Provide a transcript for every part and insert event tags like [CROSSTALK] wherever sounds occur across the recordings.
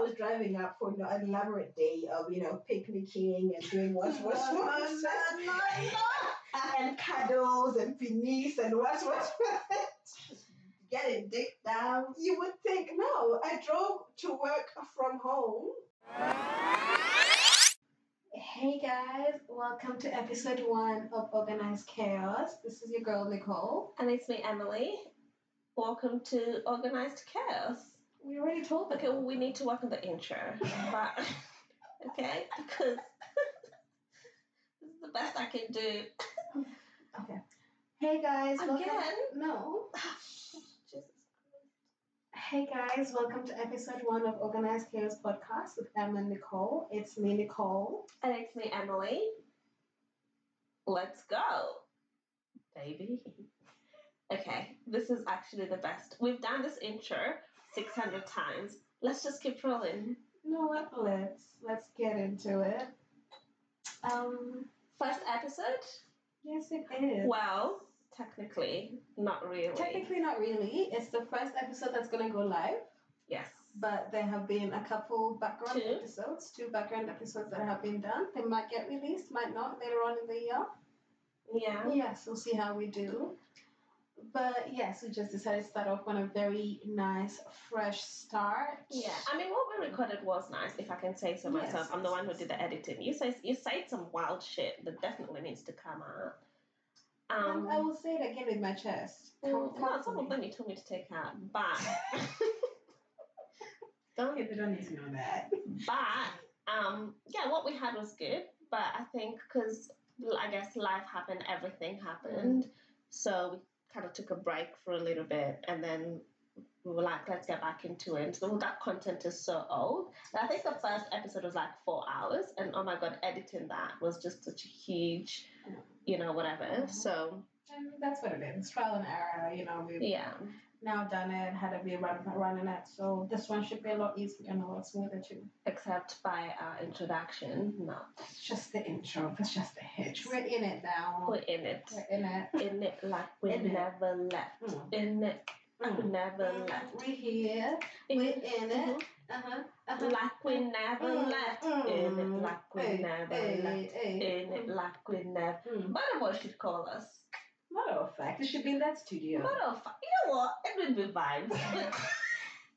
I was driving up for you know, an elaborate day of you know picnicking and doing what what what and cuddles and finis and what what getting dick down. You would think no. I drove to work from home. Hey guys, welcome to episode one of Organized Chaos. This is your girl Nicole. And it's me, Emily. Welcome to Organized Chaos. We already told them. Okay, well, we need to work on the intro. But, [LAUGHS] okay, because [LAUGHS] this is the best I can do. Okay. Hey guys, welcome. Again? No. Jesus. Hey guys, welcome to episode one of Organized Chaos podcast with Emma and Nicole. It's me, Nicole. And it's me, Emily. Let's go, baby. Okay, this is actually the best. We've done this intro 600 times. Let's just keep rolling. You know what? Let's let's get into it. Um, First episode? yes, it is. Well, technically, not really. Technically, not really. It's the first episode that's gonna go live, Yes. but there have been a couple background Two. episodes, two background episodes that have been done. They might get released, might not later on in the year. Yeah. Yes, we'll see how we do. But yes, we just decided to start off on a very nice, fresh start. Yeah, I mean, what we recorded was nice, if I can say so Yes, myself. I'm the one who did the editing. You say you said some wild shit that definitely needs to come out. Um, Um, I will say it again with my chest. Come, well, come well, some of them you told me to take out, but [LAUGHS] [LAUGHS] don't Okay, they don't need to know that. But um, yeah, what we had was good. But I think because I guess life happened, everything happened, so we kind of took a break for a little bit, and then we were like, let's get back into it. So that content is so old. And I think the first episode was like four hours, and oh my god, editing that was just such a huge, you know, whatever. So And that's what it is. Trial and error. You know, we've yeah, now done it, had a bit run, running it. So this one should be a lot easier and a lot smoother too. except by our introduction, no, It's just the intro. It's just the hitch. We're in it now. we're in it, We're in it. in it like we In it. never left, Mm. in it. We Mm. never Mm, left. We're here. We're in it. Uh-huh. Uh-huh. Like we never Mm, left. mm. In it like we Hey, never hey, left. hey. In it like we never. Mm. Butterboy should call us. Matter of fact, it should be in that studio. Matter of fact, You know what? It would be vibes. [LAUGHS]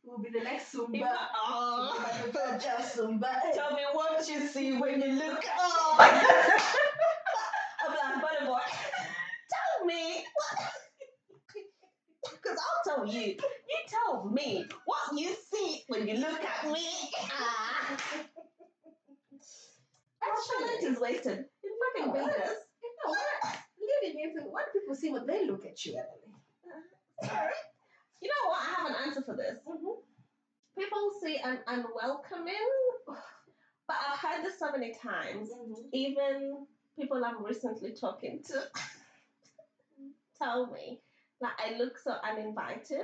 We'll be the next Zumba. Oh. Zumba, just Zumba. Tell me what you see when you look up. [LAUGHS] I'm like, Butterboy, tell me. What. [LAUGHS] Because I'll tell you. You tell me what you see when you look at me. Ah. Our talent is wasted in fucking Oh, business. You know what? Do people see when they look at you, Emily? You know what? I have an answer for this. Mm-hmm. People see an unwelcoming, but I've heard this so many times. Even people I'm recently talking to [LAUGHS] tell me that I look so uninviting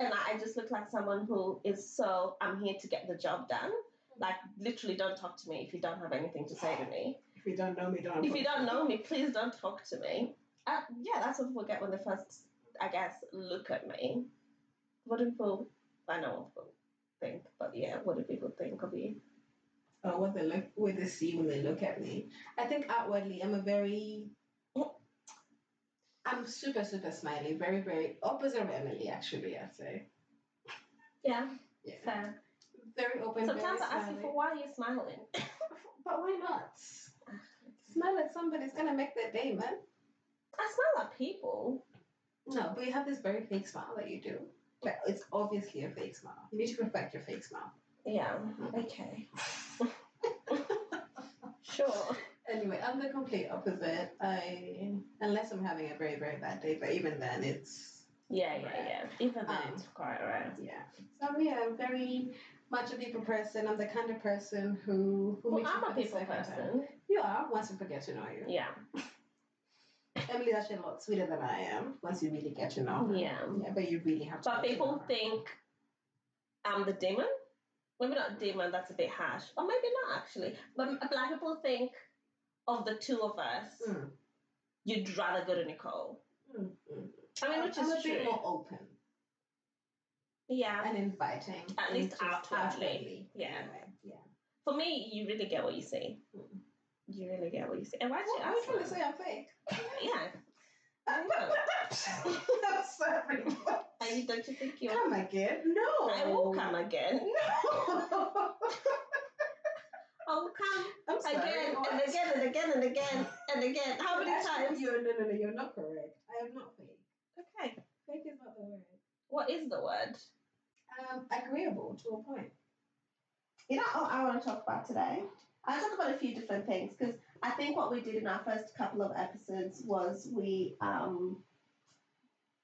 and I just look like someone who is so, I'm here to get the job done. Like, literally, don't talk to me if you don't have anything to say to me. If you don't know me, don't. If you don't know me, please don't talk to me. Uh, yeah, that's what people get when they first, I guess, look at me. What do people, I know what people think, but yeah, what do people think of you? uh, what they look, what they see when they look at me. I think outwardly, I'm a very, I'm super super smiley, very very opposite of Emily actually. I'd say. Yeah, Yeah. fair. Very open. Sometimes very I ask you for why are you smiling? [LAUGHS] But why not? Smile at somebody's gonna make their day, man. I smile at people. No, but you have this very fake smile that you do. But it's obviously a fake smile. You need to perfect your fake smile. Yeah, okay. [LAUGHS] sure. Anyway, I'm the complete opposite. I unless I'm having a very very bad day, but even then, it's Yeah, yeah, yeah. Even then, Um, it's quite right. yeah. So yeah, I'm very much a people person. I'm the kind of person who who Well, makes you I'm a people second time. person. You are once you get to know you. Yeah, Emily, actually a lot sweeter than I am once you really get to know her. yeah. Yeah, but you really have to. But get to know people think I'm the demon. Maybe not demon, that's a bit harsh. Or maybe not actually. But black people think of the two of us, Mm, you'd rather go to Nicole. mm, mm. I mean, which I'm is a bit more open. Yeah. and inviting. At and least outwardly. Yeah. anyway, Yeah. For me, you really get what you see. Mm. You really get what you see. And why What you are you trying to say? I'm fake. Yeah. [LAUGHS] I know. [LAUGHS] Sorry. Are you, don't you think you're... Come again? No. I will come again. No. [LAUGHS] I will come I'm sorry. again what? and again and again and again and again. How many Actually, times? You're, no, no, no, you're not correct. I am not fake. Okay. Fake is not the word. What is the word? Um, agreeable to a point. You know what I want to talk about today? I talk about a few different things because I think what we did in our first couple of episodes was we um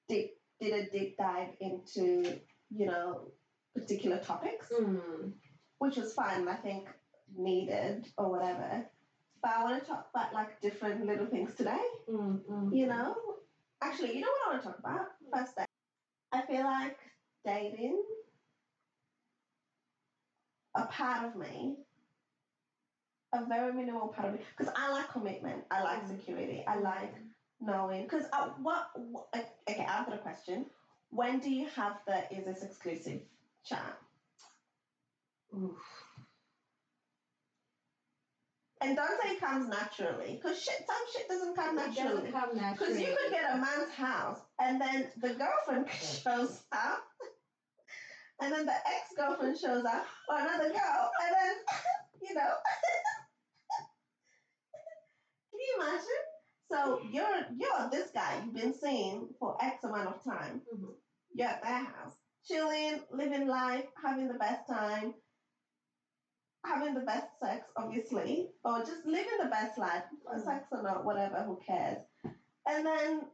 did, did a deep dive into you know particular topics, Mm. which was fun. I think needed or whatever. But I want to talk about like different little things today. Mm, mm. You know, actually, you know what I want to talk about? First day. I feel like dating, a part of me, a very minimal part of me, because I like commitment, I like security, I like knowing. Because uh, what, what? Okay, I've got a question. When do you have the is this exclusive chat? Oof. And don't say it comes naturally, because shit, some shit doesn't come naturally. doesn't come naturally. Because you could get a man's house and then the girlfriend [LAUGHS] shows up, and then the ex girlfriend shows up, or another girl, and then, [LAUGHS] you know. [LAUGHS] Can you imagine? So you're you're this guy you've been seeing for X amount of time. Mhm. You're at their house, chilling, living life, having the best time, having the best sex, obviously, or just living the best life, Mhm. sex or not, whatever, who cares? And then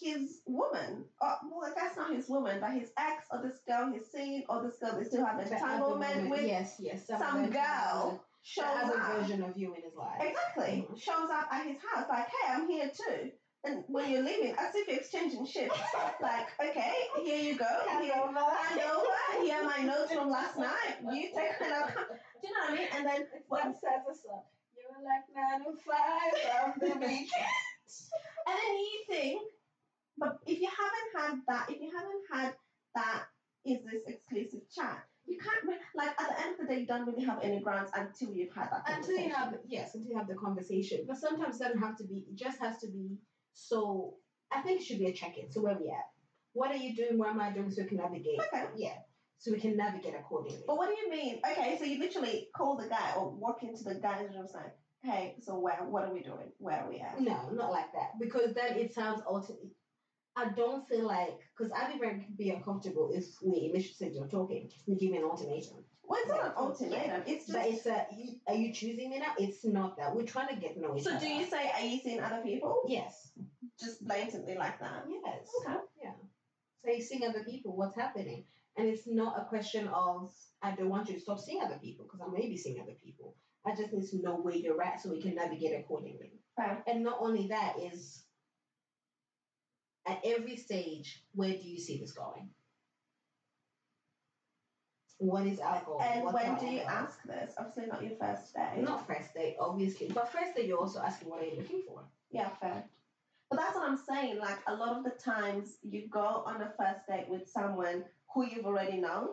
his woman, or well, guess not his woman, but his ex or this girl he's seen, or this girl they still have entanglement with, yes, yes, some other girl shows the other up. version of you in his life. Exactly. Mhm. Shows up at his house, like, hey, I'm here too. And when you're leaving, as if you're exchanging shit. [LAUGHS] like, okay, here you go. Here, hand over. Here are my notes from last night. You take it up. [LAUGHS] Do you know what I mean? And then It's what, says us up. You're like nine to five on the [LAUGHS] weekend. and then you think, but if you haven't had that, if you haven't had that, is this exclusive chat? You can't like at the end of the day, you don't really have any grounds until you've had that until you have yes, until you have the conversation. But sometimes it doesn't have to be. It just has to be. So I think it should be a check-in. So where we at? What are you doing? What am I doing? So we can navigate. Okay. Yeah. So we can navigate accordingly. But what do you mean? Okay, so you literally call the guy or walk into the guy's room and say, hey, so where, what are we doing? Where are we at? No, not like that. Because then it sounds ultimate. I don't feel like because I'd be very be uncomfortable if we initially said you're talking, you give me an ultimatum. Well, it's not an ultimatum. It's just. But it's a, are you choosing me now? It's not that. We're trying to get know each so do you say, are you seeing other people? Yes. Just blatantly like that. Yes. Okay. Yeah. So you're seeing other people, what's happening? And it's not a question of I don't want you to stop seeing other people because I may be seeing other people. I just need to know where you're at so we can navigate accordingly. Fair. And not only that is at every stage, where do you see this going? What is our goal? And What's when do you goal? ask this? Obviously, not your first day. Not first date, obviously, but first date you're also asking what are you looking for. Yeah, fair. But that's what I'm saying. Like, a lot of the times you go on a first date with someone who you've already known.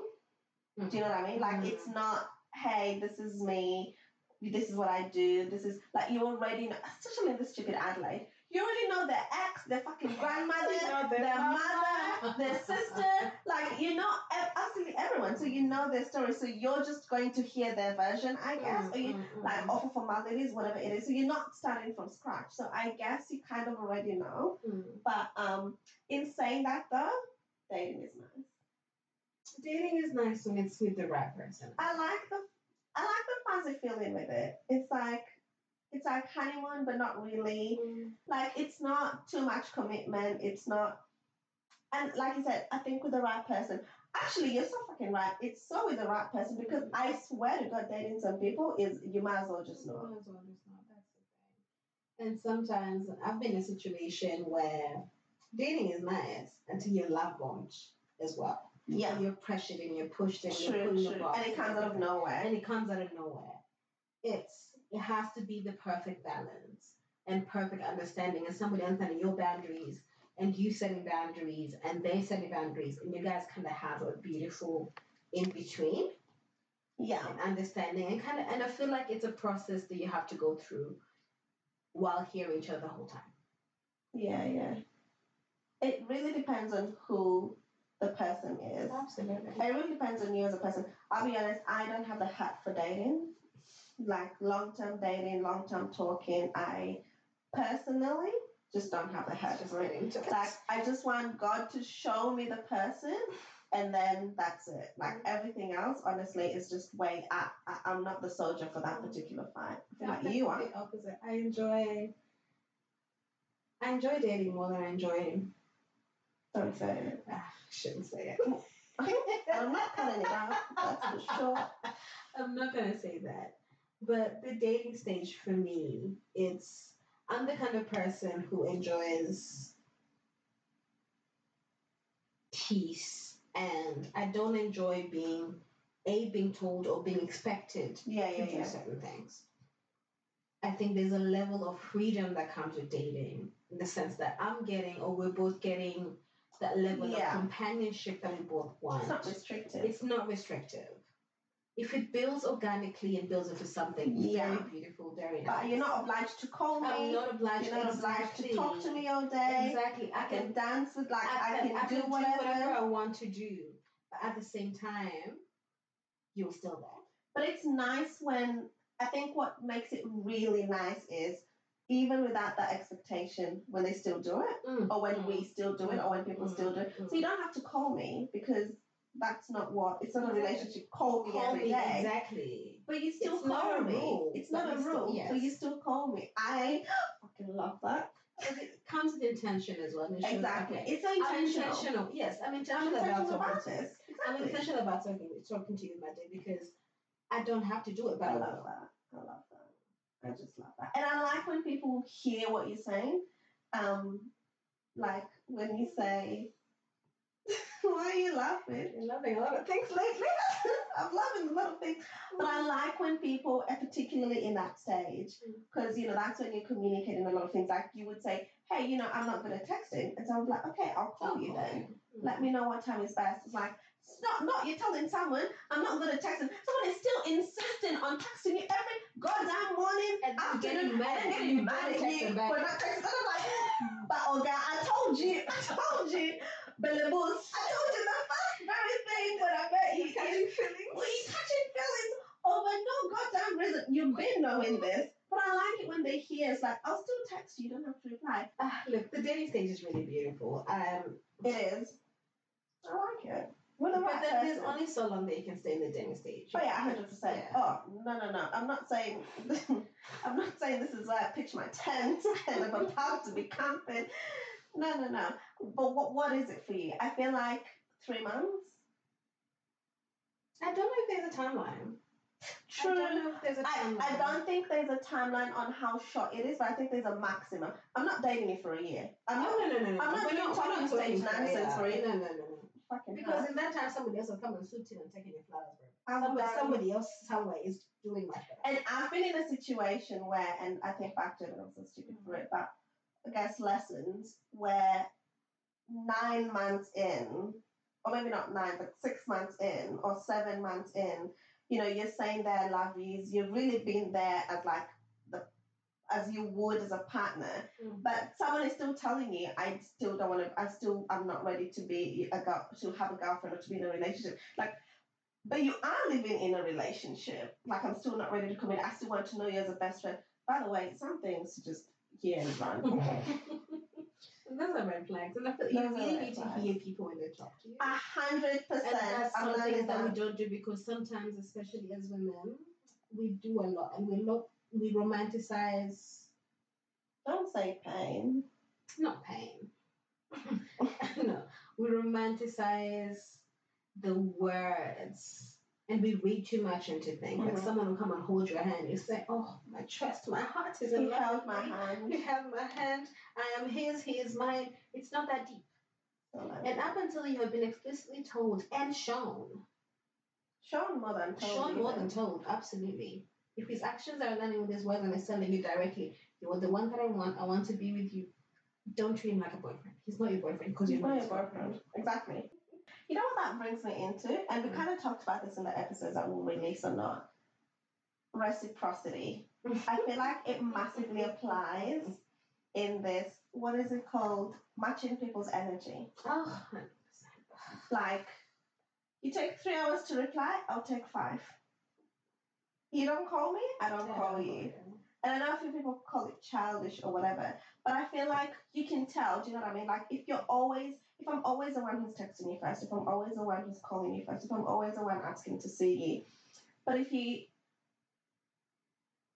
Do you know what I mean? Like, Mhm. it's not, hey, this is me, this is what I do, this is, like, you already know, especially in the stupid Adelaide, you already know their ex, their fucking grandmother, You know their their mother, their sister, [LAUGHS] like, you know absolutely everyone. So you know their story. So you're just going to hear their version, I guess, or you, Mm, mm, like, mm. or for formalities, whatever it is. So you're not starting from scratch. So I guess you kind of already know. Mm. But um, in saying that, though, dating is nice. Dating is nice when it's with the right person. I like the I like the fuzzy feeling with it. It's like it's like honeymoon, but not really. Mm. Like it's not too much commitment. It's not, and like you said, I think with the right person. Actually, you're so fucking right. It's so with the right person because I swear to God, dating some people is you might as well just know. Might as well just not. That's the thing. And sometimes I've been in a situation where dating is nice until you're love bombed as well. Yeah, you're pressured and you're pushed and you're true, in the true, and it comes out of nowhere. and it comes out of nowhere. It's it has to be the perfect balance and perfect understanding and somebody understanding your boundaries and you setting boundaries and they setting boundaries and you guys kind of have a beautiful in between Yeah. and understanding and kind of and I feel like it's a process that you have to go through while hearing each other the whole time. Yeah, yeah. It really depends on who the person is. Absolutely. It really depends on you as a person. I'll be honest, I don't have the heart for dating. Like long term dating, long term talking. I personally just don't have the heart Just getting it. Like I just want God to show me the person and then that's it. Like everything else, honestly, is just way I, I I'm not the soldier for that particular fight. I like you are. The opposite. I enjoy I enjoy dating more than I enjoy Don't say it. ah, I shouldn't say it. [LAUGHS] I'm not cutting it out, that's for sure. [LAUGHS] I'm not gonna say that. But the dating stage for me, it's I'm the kind of person who enjoys peace and I don't enjoy being a being told or being expected Yeah, to yeah, do yeah. certain things. I think there's a level of freedom that comes with dating in the sense that I'm getting or we're both getting that level Yeah. of companionship that we both want. It's not restrictive. It's not restrictive. If it builds organically and builds into something Yeah. very beautiful, very nice. But you're not obliged to call me. I'm not obliged. You're not obliged exactly. to talk to me all day. Exactly. I can dance with like I, can, I do can whatever. I want to do. But at the same time, you're still there. But it's nice when I think what makes it really nice is even without that expectation, when they still do it, Mm, or when mm, we still do it, or when people mm, still do it. mm. So you don't have to call me because that's not what it's not a relationship. Call me Call every me day. exactly. But you still It's call not a me. rule, It's but not a rule. yes. So you still call me. I [GASPS] fucking love that. But it comes with intention as well. it Exactly. okay, It's I'm intentional. intentional. Yes, I'm I'm intentional, intentional about, about talking to this. you. I'm intentional about talking, talking to you my day because I don't have to do it, but I I love that. I love that. I just love that. And I like when people hear what you're saying. Um, like when you say, Why are you laughing? You're loving a lot of things lately. [LAUGHS] I'm loving a lot of things. But I like when people, and particularly in that stage, Mm. because you know that's when you're communicating a lot of things. Like you would say, "Hey, you know, I'm not good at texting," and so I'm like, "Okay, I'll call you then. Let me know what time is best." It's like it's not not you're telling someone I'm not good at texting. Someone is still insisting on texting you every goddamn morning, And afternoon, and then getting you mad at you for not texting. And I'm like, but oh God, I told you, I told you, Bellabos, I told you the I bet you catching feelings. well, you catching feelings over no goddamn reason. You've been knowing this. But I like it when they hear it's like, I'll still text you, you don't have to reply. Ah, look, the dating stage is really beautiful. Um, It is. I like it. With the but then there's only so long that you can stay in the dating stage. Oh yeah, hundred percent. Yeah. Oh no no no! I'm not saying [LAUGHS] I'm not saying this is where I pitch my tent and I'm about to be camping. No no no. But what what is it for you? I feel like three months. I don't know if there's a timeline. True. I don't know if there's a I, timeline. I don't think there's a timeline on how short it is, but I think there's a maximum. I'm not dating you for a year. I'm No, not no, no, no, no. I'm not We're doing we're talking stage nonsense for you. No, no, no, no. fucking Because in that time, somebody else will come and swoop in and taking your flowers, bro. Somebody, somebody else somewhere is doing much better. And I've been in a situation where, and I think back to it, and I'm so stupid for it, but I guess lessons where nine months in, or maybe not nine, but six months in, or seven months in, you know, you're saying there love yous, you've really been there as like the, as you would as a partner, Mm. but someone is still telling you, I still don't want to, I still, I'm not ready to be a girl, to have a girlfriend or to be in a relationship. Like, but you are living in a relationship. Like, I'm still not ready to commit. I still want to know you as a best friend. By the way, some things just hear and run. [LAUGHS] [LAUGHS] Those are red flags, and I feel you really red need to hear people when they talk to you. A hundred and percent. And that's I'm something learning that we don't do because sometimes, especially as women, we do a lot and we look, we romanticize Don't say pain. not pain. [LAUGHS] no, we romanticize the words and we read too much into things. Like Mhm. someone will come and hold your hand, you say, "Oh, my trust, my heart is He in love held my hand. You have my hand. I am his. He is mine. It's not that deep. So, And up until you have been explicitly told and shown, Shown more than told. shown more than told, absolutely. If his actions are aligning with his words and is telling you directly, you are the one that I want. I want to be with you. don't treat him like a boyfriend. He's not your boyfriend because you're not not your boyfriend. Exactly. You know what that brings me into? And we Mm. kind of talked about this in the episodes that we'll release or not. Reciprocity. I feel [LAUGHS] like it massively applies in this. What is it called? Matching people's energy. Oh, Like, you take three hours to reply, I'll take five. You don't call me, I don't call you. And I know a few people call it childish or whatever, but I feel like you can tell. Do you know what I mean? Like if you're always, if I'm always the one who's texting you first, if I'm always the one who's calling you first, if I'm always the one asking to see you, but if you,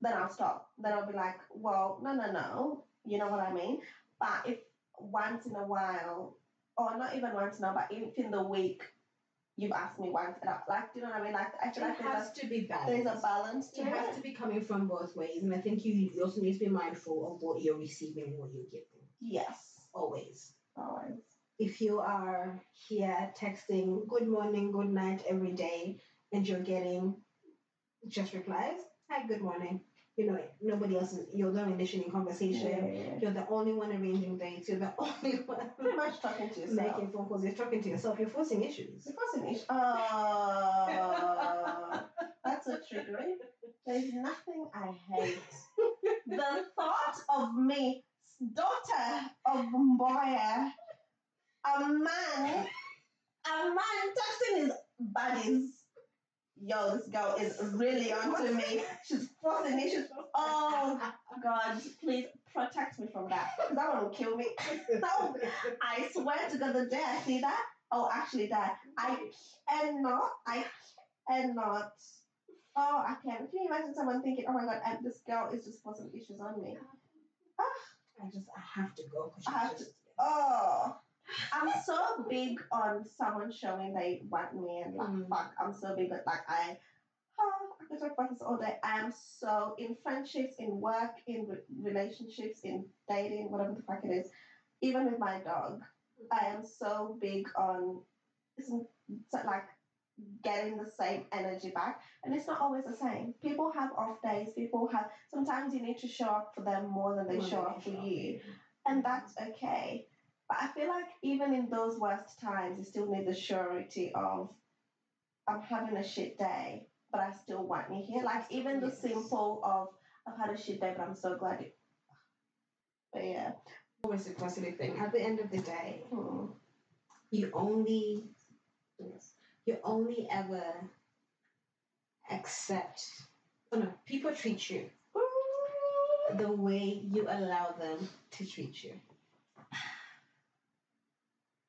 then I'll stop. Then I'll be like, well, no, no, no. You know what I mean? But if once in a while, or not even once in a while, but if in the week, you've asked me once, and I, like, do you know what I mean? Like I feel like It there's has to be a, balanced. there's a balance to It it. has to be coming from both ways, and I think you, you also need to be mindful of what you're receiving and what you're giving. Yes. Always. Always. If you are here texting good morning, good night every day, and you're getting just replies, hi, good morning. You know, nobody else is, you're the one initiating conversation. Yeah. You're the only one arranging dates. You're the [LAUGHS] only one Pretty much talking to yourself. making phone calls. You're talking to yourself. You're forcing issues. It's fascinating. Uh, that's so triggering. There's nothing I hate. the thought of me, daughter of Mboya, a man, a man texting his buddies. Yo, this girl is really onto me. She's forcing issues. Oh God, please protect me from that. That one will kill me. No, I swear to God, the day I see that, I'll actually that I cannot, I cannot. Oh, I can't. Can you imagine someone thinking, oh my God, and this girl is just forcing issues on me? Ah, I just I have to go. I have she's to- just- Oh, I'm so big on someone showing they want me and like, Mm. fuck, I'm so big on like, I, oh, I could talk about this all day. I am so in friendships, in work, in re- relationships, in dating, whatever the fuck it is, even with my dog. I am so big on so like getting the same energy back, and it's not always the same. People have off days. People have sometimes you need to show up for them more than they More show than up for you, and that's okay. But I feel like even in those worst times, you still need the surety of I'm having a shit day, but I still want you here. Like even the simple of I've had a shit day, but I'm so glad you. But yeah. always a positive thing. At the end of the day, Hmm. you only you only ever accept oh no, people treat you the way you allow them to treat you.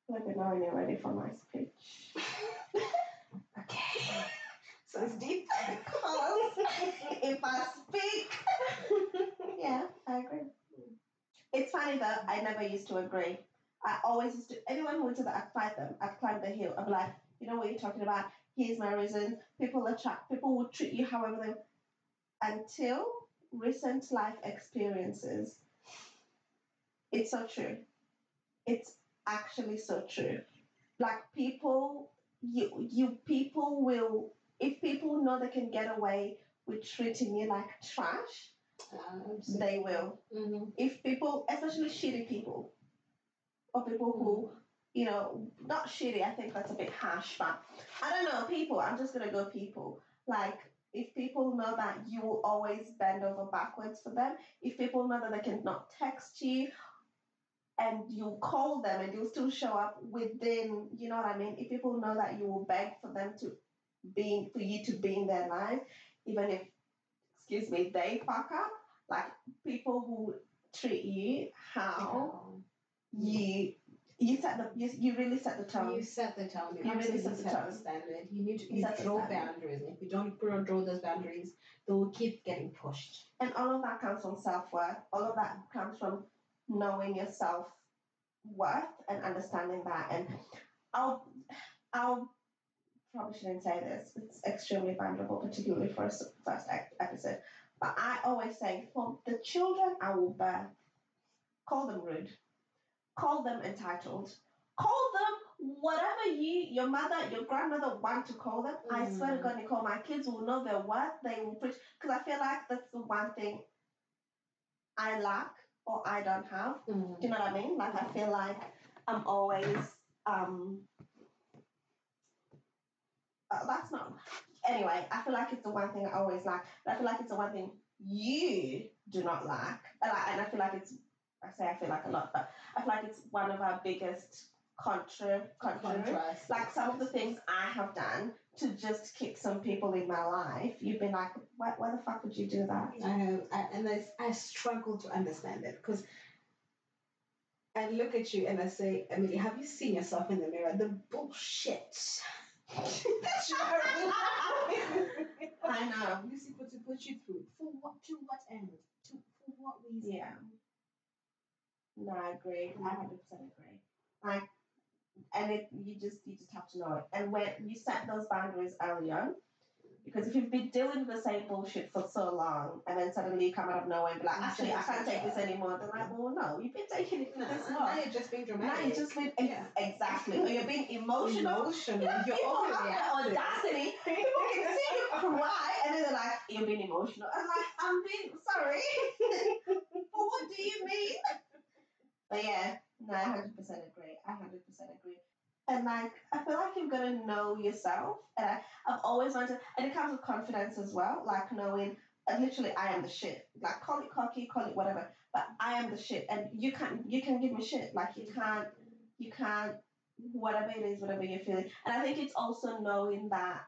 Let me know when you're ready for my speech. [LAUGHS] Okay. So it's deep. [LAUGHS] If I speak, [LAUGHS] yeah, I agree. It's funny though, I never used to agree. I always used to, anyone who would say that I'd fight them, I'd climb the hill. Be like, you know what you're talking about? Here's my reason. People attract, people will treat you however they, until recent life experiences. It's so true. It's actually so true. Like people, you, you people will if people know they can get away with treating you like trash, they will. Mhm. If people, especially shitty people, or people who, you know, not shitty, I think that's a bit harsh, but I don't know, people, I'm just gonna go people. Like, if people know that you will always bend over backwards for them, if people know that they cannot text you and you call them and you'll still show up within, you know what I mean? If people know that you will beg for them to be, for you to be in their life, even if, excuse me, they fuck up, like people who treat you how you you set the you, you really set the tone. You set the tone. You, You really absolutely set the tone. standard. You need to You you set draw boundaries. And if you don't draw those boundaries, they will keep getting pushed. And all of that comes from self worth. All of that comes from knowing your self worth and understanding that. And I'll I'll probably shouldn't say this. It's extremely vulnerable, particularly for a first episode. But I always say, for the children I will birth, call them rude, call them entitled, call them whatever you, your mother, your grandmother want to call them. I swear to Mm. God, Nicole, my kids will know their worth. They will preach because I feel like that's the one thing I lack or I don't have. Mm. Do you know what I mean? Like I feel like I'm always um uh, that's not anyway, I feel like it's the one thing I always like. but I feel like it's the one thing you do not like. And I, and I feel like it's I say I feel like a lot, but I feel like it's one of our biggest contra contra Contrast. like some of the things I have done to just kick some people in my life, you've been like, why, why the fuck would you do that? I have, I, and I, I struggle to understand it because I look at you and I say, Emily, have you seen yourself in the mirror? The bullshit that you are I know. Lucy put to put you through for what? To what end? To for what reason? Yeah. No, I agree. I hundred percent agree. Like, and it you just you just have to know it. And when you set those boundaries early on, because if you've been dealing with the same bullshit for so long, and then suddenly you come out of nowhere and be like, actually, I can't take this anymore. They're like, well, no, you've been taking it for No, this now long. you're just being dramatic. Now you're just being Yeah. exactly, or you're being emotional. Emotional. You know, You're people have the audacity. People can see you cry, and then they're like, "You're being emotional." I'm like, "I'm being sorry." [LAUGHS] but what do you mean? But yeah, no, I hundred percent agree. I hundred percent agree. And like, I feel like you've got to know yourself, and I, I've always wanted, and it comes with confidence as well. Like knowing, literally, I am the shit. Like call it cocky, call it whatever, but I am the shit, and you can't you can give me shit. Like you can't you can't whatever it is, whatever you're feeling. And I think it's also knowing that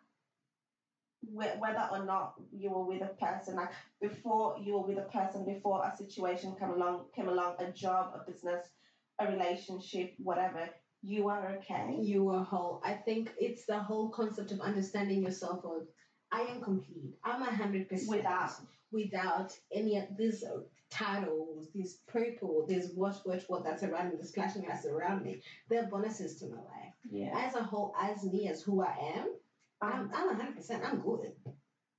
whether or not you were with a person, like before you were with a person, before a situation came along, came along, a job, a business, a relationship, whatever, you are okay. You are whole. I think it's the whole concept of understanding yourself of I am complete. I'm a hundred percent Without. without any of these titles, these purple, this what what what that's around me, this flashing lights around me. They're bonuses to my life. Yeah. As a whole, as me, as who I am, I'm Um, I'm a hundred percent. I'm good.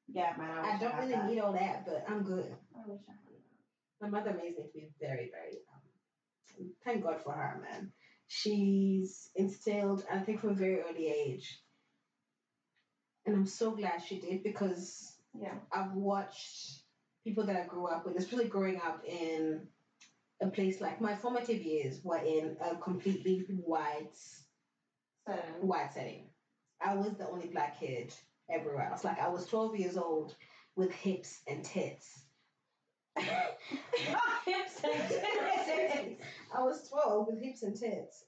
yeah, man. I, I don't really that. need all that, but I'm good. I wish I had that. My mother raised me to be very, very. Thank God for her, man. She's instilled, I think, from a very early age, and I'm so glad she did because Yeah. I've watched people that I grew up with, especially growing up in a place like my formative years were in a completely white So white setting. I was the only black kid everywhere else. Like I was 12 years old with hips and tits. Hips and tits. I was 12 with hips and tits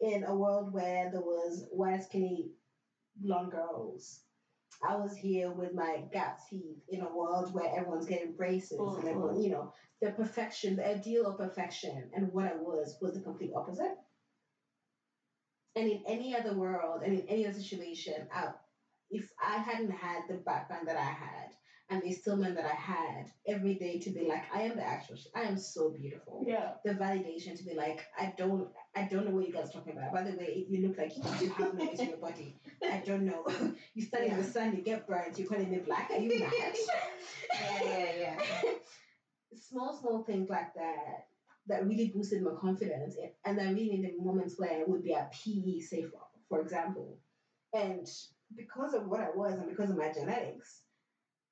in a world where there was white, skinny, blonde girls. I was here with my gap teeth in a world where everyone's getting braces and mm-hmm. everyone, you know, the perfection, the ideal of perfection, and what I was was the complete opposite. And in any other world and in any other situation, I, if I hadn't had the background that I had and the stillman that I had every day to be like, I am the actual, sh- I am so beautiful Yeah. the validation to be like, I don't, I don't know what you guys are talking about. By the way, you look like you have no in your body. I don't know. [LAUGHS] you stand in the sun, you get burnt. You're calling me black. Are you mad? [LAUGHS] Yeah, yeah, yeah. [LAUGHS] small, small things like that that really boosted my confidence, and- I really in the moments where I would be at PE, say for, for example, and because of what I was and because of my genetics,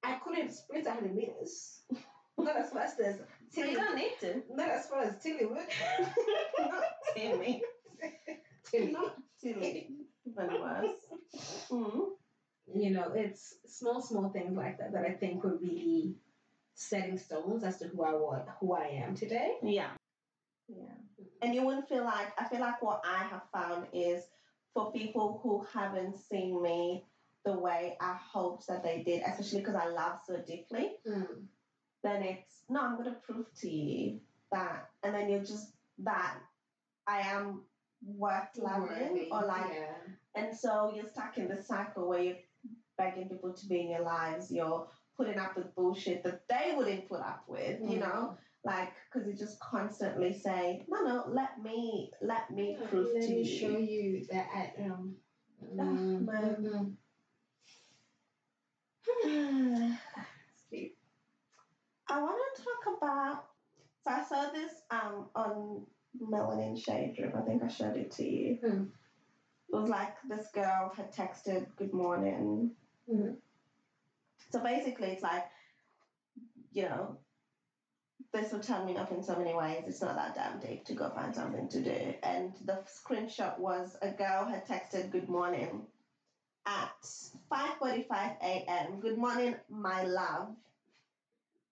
I couldn't sprint 100 meters. Not as fast as So you don't need to. not as far as Tilly would. [LAUGHS] Timmy. Tilly. Not Tilly. Even worse. Mm. you know, it's small, small things like that that I think were really setting stones as to who I was, who I am today. Yeah. Yeah. And you wouldn't feel like, I feel like what I have found is for people who haven't seen me the way I hoped that they did, especially because I love so deeply, then it's, no, I'm going to prove to you that. And then you're just that I am worth loving or like, yeah. and so you're stuck in the cycle where you're begging people to be in your lives, you're putting up with bullshit that they wouldn't put up with, you Mm. know? Like, because you just constantly say, no, no, let me, let me prove Let to me you. show you that I am. Ah, Mm, mhm. I want to talk about. So I saw this um on Melanin Shade Room. I think I showed it to you. Hmm. It was like this girl had texted "Good morning." Mhm. So basically, it's like, you know, this will turn me off in so many ways. It's not that damn deep to go find something to do. And the screenshot was a girl had texted good morning at 5:45 a.m. Good morning, my love.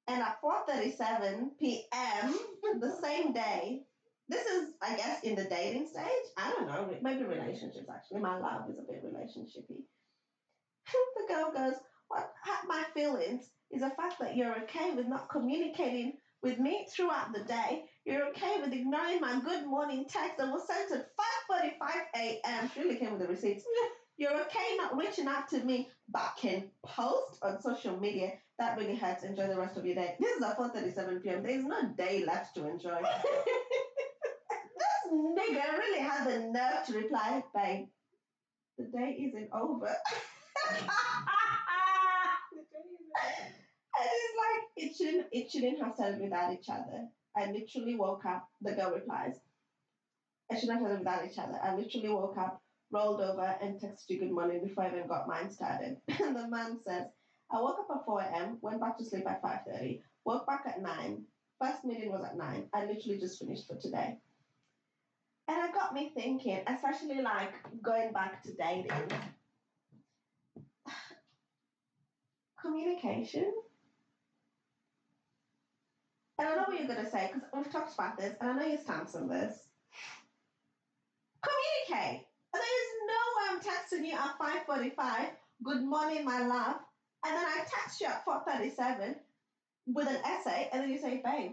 And at 4:37 p.m. [LAUGHS] the same day, this is, I guess, in the dating stage. I don't know, maybe relationships actually. My love is a bit relationshipy. [LAUGHS] the girl goes, "What hurt my feelings is the fact that you're okay with not communicating with me throughout the day. You're okay with ignoring my good morning text that was sent at 5:45 a.m. She really came with the receipts. You're okay not reaching out to me, but can post on social media. That really hurts. Enjoy the rest of your day. This is at 4:37 p.m. There's no day left to enjoy. [LAUGHS] this nigga really had the nerve to reply, babe. The day isn't over. [LAUGHS] And it's like it shouldn't it shouldn't have started without each other. I literally woke up, the girl replies. I shouldn't have started without each other. I literally woke up, rolled over, and texted you good morning before I even got mine started. [LAUGHS] And the man says, I woke up at 4 a.m., went back to sleep at 5.30, woke back at 9. First meeting was at 9. I literally just finished for today. And it got me thinking, especially like going back to dating. [SIGHS] Communication and I know what you're going to say because we've talked about this, and I know your stance on this. Communicate. And there is no way I'm texting you at 5:45. Good morning, my love, and then I text you at 4:37 with an essay, and then you say, babe,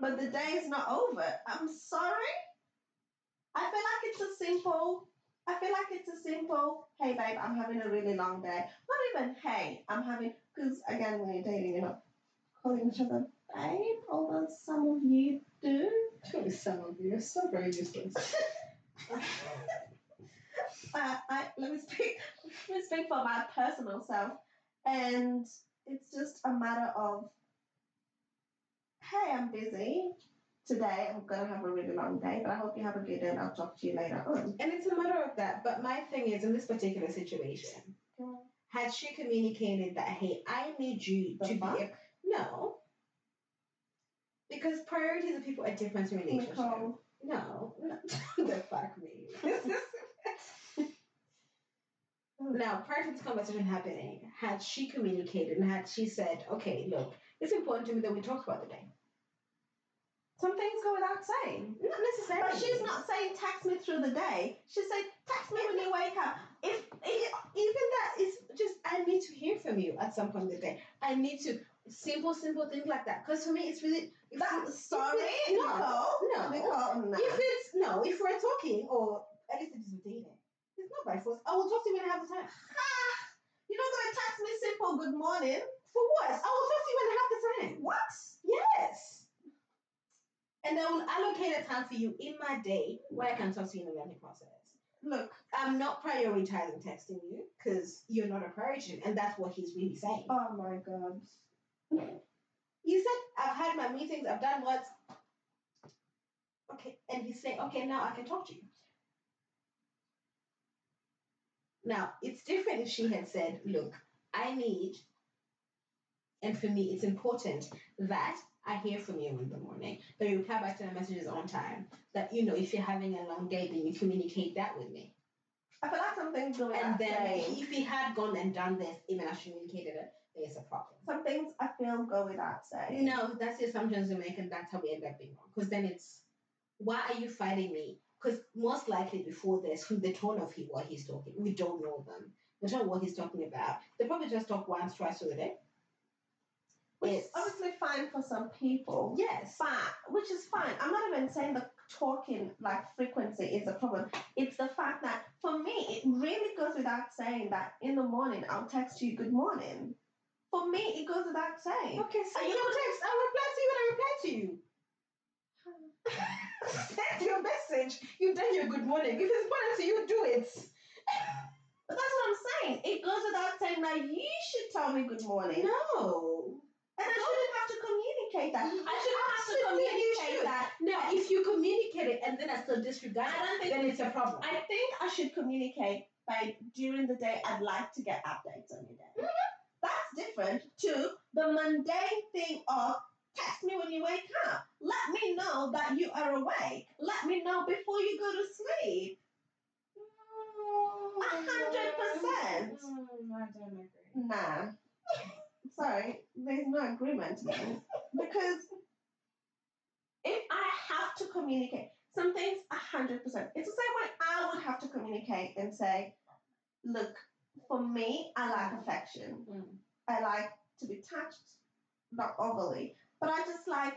but the day is not over. I'm sorry. I feel like it's a simple. I feel like it's a simple. Hey, babe, I'm having a really long day. Not even hey, I'm having because again, when you're dating, you're not calling each other babe, although some of you do. Surely some of you are so very useless. [LAUGHS] uh, I, let me speak. Let me speak for my personal self, and it's just a matter of, hey, I'm busy today. I'm gonna have a really long day, but I hope you have a good day, and I'll talk to you later on. And it's a matter of that. But my thing is, in this particular situation, had she communicated that, hey, I need you The to fuck? be a, no, because priorities of people are different in relationships. No, no, [LAUGHS] the fuck me. Now, prior to this conversation happening, had she communicated and had she said, okay, look, it's important to me that we talk about the day. Some things go without saying. Not necessarily. But she's not saying text me through the day. She said text me when you wake up. If, if even that is just I need to hear from you at some point in the day. I need to simple, simple things like that. Because for me, it's really if That, it's- sorry, it- Nicole. no, no. Nicole, no. If it's no, if we're talking or at least if it's dating, it's not by force. I will talk to you when I have the time. Ha! You're not gonna text me simple good morning. For what? I will talk to you when I have the time. What? Yes. And I will allocate a time for you in my day where I can talk to you in the learning process. Look, I'm not prioritizing texting you because you're not a priority, and that's what he's really saying. oh my god. You said I've had my meetings, I've done what? Okay, and he's saying, okay, now I can talk to you. Now it's different if she had said, look, I need, and for me, it's important that I hear from you in the morning, that you reply back to my messages on time, that you know if you're having a long day, then you communicate that with me. I feel like some things go And then if he had gone and done this, even as she communicated it, there's a problem. Some things I feel go without saying. No, that's the assumptions we make, and that's how we end up being wrong. Because then it's, why are you fighting me? Because most likely before this, from the tone of he, what he's talking, we don't know them. We don't know what he's talking about. They probably just talk once, twice through the day. Which is It's- obviously fine for some people. Yes. But which is fine. I'm not even saying the talking like frequency is a problem. It's the fact that for me it really goes without saying that in the morning I'll text you good morning. For me it goes without saying. Okay, so you- text, I'll reply to you when I reply to you. [LAUGHS] Send your message. You've done your good morning. If it's important to you, do it. But that's what I'm saying. It goes without saying that you should tell me good morning. No. And I shouldn't have to communicate that. I shouldn't have to communicate that. Now, if you communicate it and then I still disregard I don't it, think- then it's a problem. I think I should communicate by during the day I'd like to get updates on your day. Mm-hmm. That's different to the mundane thing of text me when you wake up. Let me know that you are awake. Let me know before you go to sleep. A hundred percent. I don't agree. Nah. Sorry, there's no agreement because if I have to communicate, some things a hundred percent. It's the same way I would have to communicate and say, look, for me, I like affection. Mm. I like to be touched, not overly, but I just like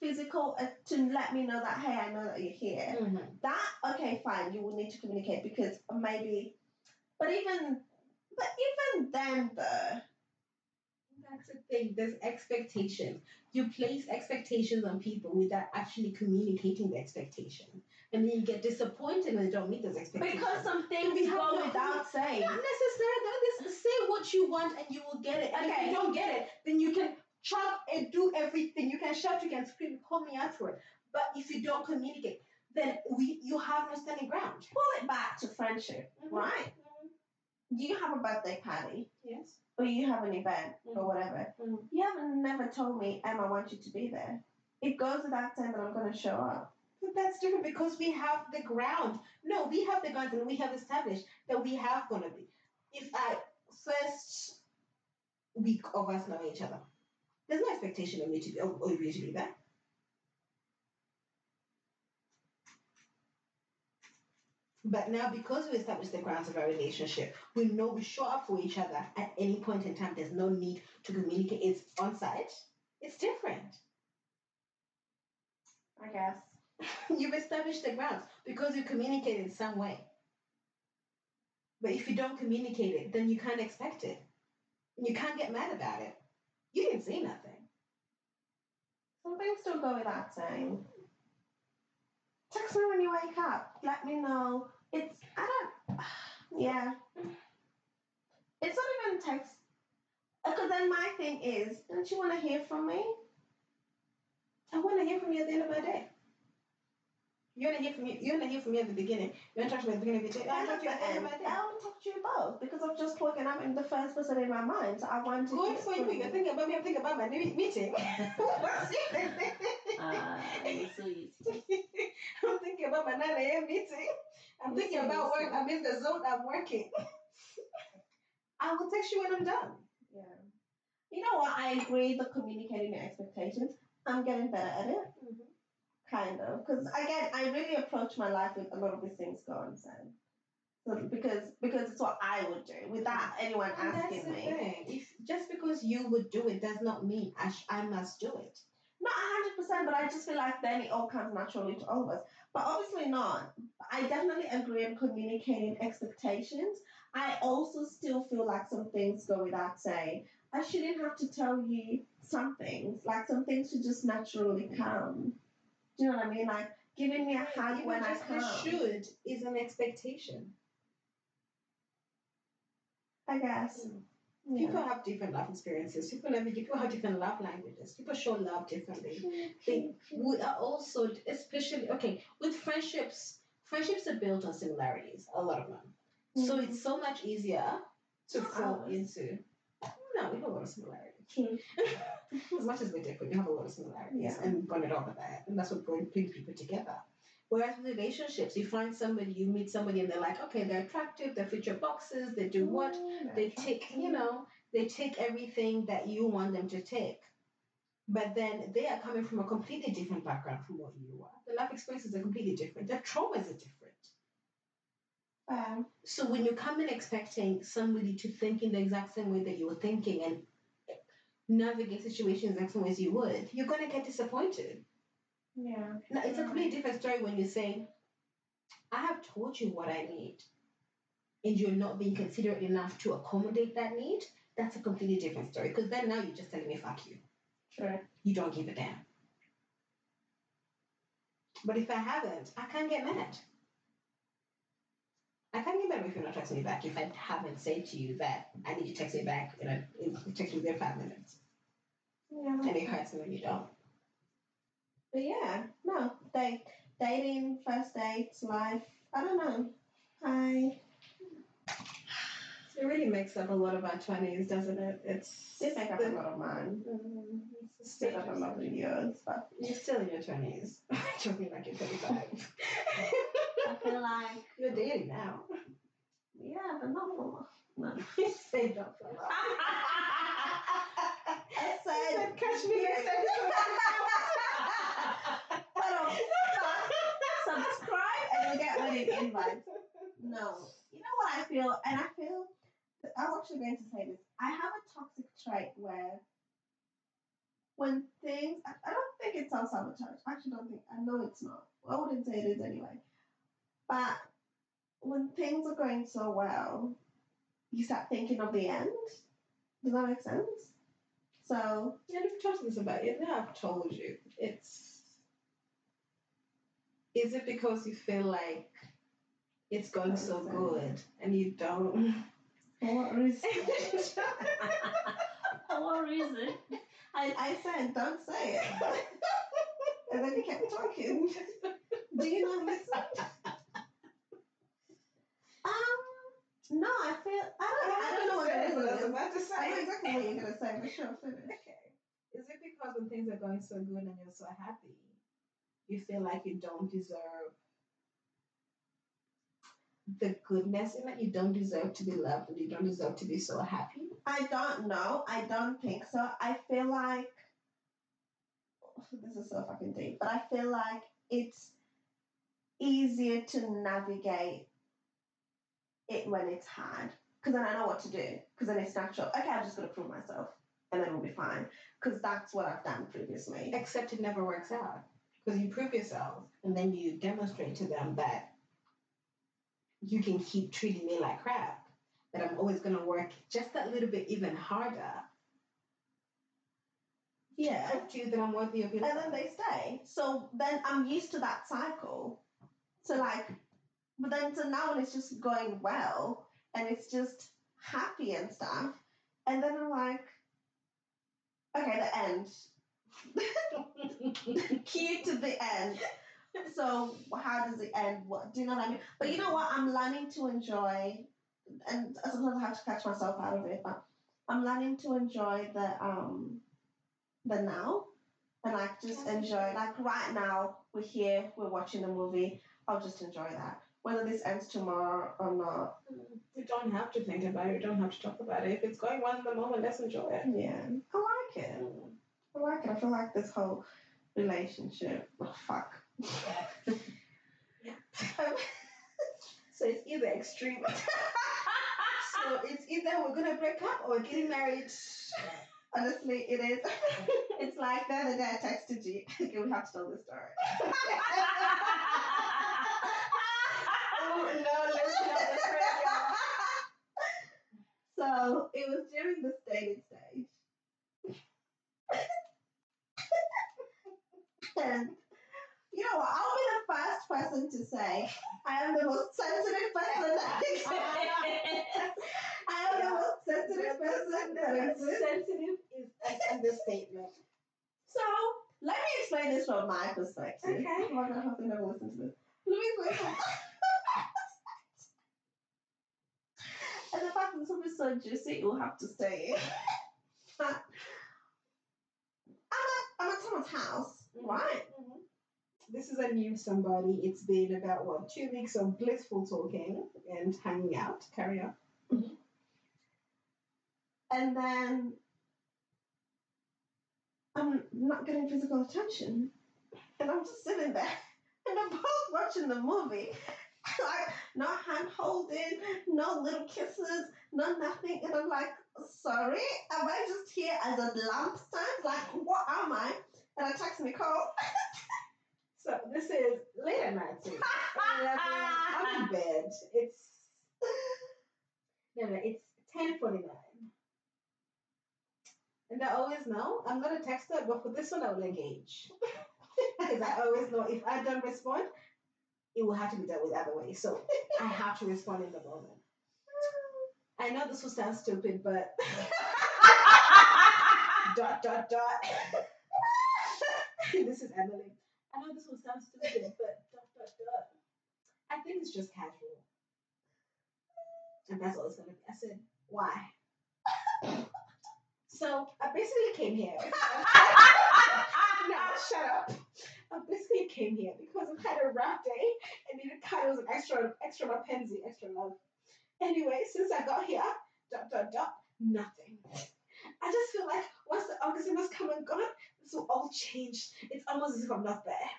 physical uh, to let me know that hey, I know that you're here. Mhm. That okay, fine. You will need to communicate because maybe, but even, but even then, though, That's the thing. There's expectations. You place expectations on people without actually communicating the expectation, and then you get disappointed when they don't meet those expectations. because some things go without saying. not necessarily. This, say what you want and you will get it. And if Okay. you don't get it, then you can chop and do everything. You can shout, you can scream, call me out for it. But if you don't communicate, then we you have no standing ground. Pull it back to friendship, Mhm. right? You have a birthday party, Yes. or you have an event, or Mhm. whatever. Mhm. You haven't never told me, Emma, I want you to be there. It goes without saying that I'm going to show up. But that's different because we have the ground. No, we have the ground and we have established that we have gonna be. If I first week of us knowing each other, there's no expectation of me to be of of you to be there. But now, because we established the grounds of our relationship, we know we show up for each other at any point in time. There's no need to communicate. It's on site. It's different. I guess. [LAUGHS] You've established the grounds because you communicate in some way. But if you don't communicate it, then you can't expect it. You can't get mad about it. You didn't say nothing. Some things still go without saying. Text me when you wake up. Let me know. It's I don't. [SIGHS] Yeah. It's not even text. Uh, because then my thing is, don't you want to hear from me? I want to hear from you at the end of my day. You want to hear from me. You want to hear from me at the beginning. You want to talk to me at the beginning of your day. I want to talk to you the at the end end, of my day. I want to talk to you both because I've just woken up in the first person in my mind. So I want to. Good hear for from you. You're thinking about me. I'm thinking about my me- meeting. What's [LAUGHS] it? Ah, you're so easy. [LAUGHS] I'm thinking about my 9 a.m. meeting. I'm Yes, thinking yes, about work. I'm in the zone. I'm working. [LAUGHS] I will text you when I'm done. Yeah. You know what? I agree. The communicating your expectations. I'm getting better at it. Kind of. Because again i really approach my life with a lot of these things going on so because because it's what i would do without mm. anyone And that's asking me. If just because you would do it does not mean I, sh- I must do it. not 100% but i just feel like then it all comes naturally to all of us. But obviously not. I definitely agree on communicating expectations. I also still feel like some things go without saying. I shouldn't have to tell you some things. Like some things should just naturally come do you know what i mean like giving me a hug Even when i come should is an expectation. I guess. Mm. People have different love experiences. People have people have different love languages. People show love differently. They we are also especially okay with friendships. Friendships are built on similarities. A lot of them. So it's so much easier to fall into. No, we have a lot of similarities. As much as we're different, we have a lot of similarities Yeah. and bond it over that. And that's what brings people together. Whereas with relationships, you find somebody, you meet somebody, and they're like, okay, they're attractive, they fit your boxes, they do what, they take, you know, they take everything that you want them to take. But then they are coming from a completely different background from what you are. The life experiences are completely different. Their traumas are different. Um, So when you come in expecting somebody to think in the exact same way that you were thinking and navigate situations the same as you would, you're gonna get disappointed. yeah. Now it's a completely different story when you say, I have told you what I need and you're not being considerate enough to accommodate that need. That's a completely different story. Because then now you're just telling me fuck you. Sure. You don't give a damn. But if I haven't, I can't get mad. I can't mad if you're not texting me back if I haven't said to you that I need you to text me back in a in, text me within five minutes. Yeah. And it hurts me when you don't. But yeah, no. Date, dating, first dates, life. I don't know. I. It really makes up a lot of our twenties, doesn't it? It's They make up the- a lot of mine. Mm-hmm. It's Make up a lot of yours, but You're still in your twenties. [LAUGHS] Talking like you're thirty-five. [LAUGHS] I feel like you're dating now. yeah, but not for long. No. [LAUGHS] Say not for long. [LAUGHS] I said Catch me next But, [LAUGHS] um, subscribe and you'll get wedding invites. No. You know what I feel? And I feel, I was actually going to say this. I have a toxic trait where when things, I, I don't think it's self sabotage. I actually don't think, I know it's not. I wouldn't say it is anyway. But when things are going so well, you start thinking of the end. Does that make sense? So, Yeah, you've told this about it. Now I've told you. It's. Is it because you feel like it's going so good and you don't? for what reason? [LAUGHS] For what reason? I, I said, don't say it. [LAUGHS] and then he kept talking. [LAUGHS] Do you not listen? Um, no, I feel, I don't, I don't know what it is. I was about to I know say. exactly what you're going to say, but sure, finish. Okay. Is it because when things are going so good and you're so happy, you feel like you don't deserve the goodness in it? You don't deserve to be loved and you don't deserve to be so happy? I don't know. I don't think so. I feel like this is so fucking deep, but I feel like it's easier to navigate it when it's hard because then I know what to do. Because then it's natural. Okay, I'm just gonna prove myself, and then we'll be fine. Because that's what I've done previously. Except it never works out. Because you prove yourself and then you demonstrate to them that you can keep treating me like crap, that I'm always going to work just that little bit even harder. Yeah. Prove to you that I'm worthy of your and then they stay. So then I'm used to that cycle. So like, but then so now when it's just going well and it's just happy and stuff, and then I'm like, okay, the end. [LAUGHS] Cue to the end. So how does it end? What do you know what I mean? But you know what? I'm learning to enjoy, and sometimes I have to catch myself out of it. But I'm learning to enjoy the um, the now, and like just enjoy. Like right now, we're here, we're watching the movie. I'll just enjoy that, whether this ends tomorrow or not. You don't have to think about it. You don't have to talk about it. If it's going well in the moment, let's enjoy it. Yeah, I like it. I like it. I feel like this whole relationship. Oh, fuck. Yeah. [LAUGHS] So it's either extreme. [LAUGHS] so it's either we're gonna break up or we're getting married. Honestly, it is. [LAUGHS] it's like the other day I texted you. Okay, we have to tell this story. No, let's not the So it was during the dating stage. and you know what? I'll be the first person to say I am the most sensitive person that exists. [LAUGHS] I am the most sensitive person that exists. Sensitive is an understatement. So let me explain this from my perspective. Okay. Oh my god, I hope they never listen to this. Let me explain from And the fact that will be so juicy, you'll have to stay in. [LAUGHS] I'm at I'm at someone's house, mm-hmm. right? Mm-hmm. This is a new somebody. It's been about what two weeks of blissful talking and hanging out. Carry on. Mm-hmm. And then I'm not getting physical attention. And I'm just sitting there. [LAUGHS] And we're both watching the movie. Like, no hand holding, no little kisses, no nothing. And I'm like, sorry, am I just here as a lamp stand? Like, what am I? And I text Nicole. [LAUGHS] So this is late at night. So 11, [LAUGHS] I'm in bed. It's no, no, it's ten forty nine. And I always know I'm gonna text her, but for this one I will engage [LAUGHS] because I always know if I don't respond, it will have to be dealt with other way. So I have to respond in the moment. I know this will sound stupid, but [LAUGHS] dot dot dot. [LAUGHS] this is Emily. I know this will sound stupid, but dot dot dot. I think it's just casual. And that's all it's gonna be. I said, why? So I basically came here. [LAUGHS] now shut up. I basically came here because I've had a rough day and needed cuddles and extra extra mapenzi, extra love. Anyway, since I got here, dot dot dot, nothing. I just feel like once the orgasm has come and gone, this will all change. It's almost as if I'm not there.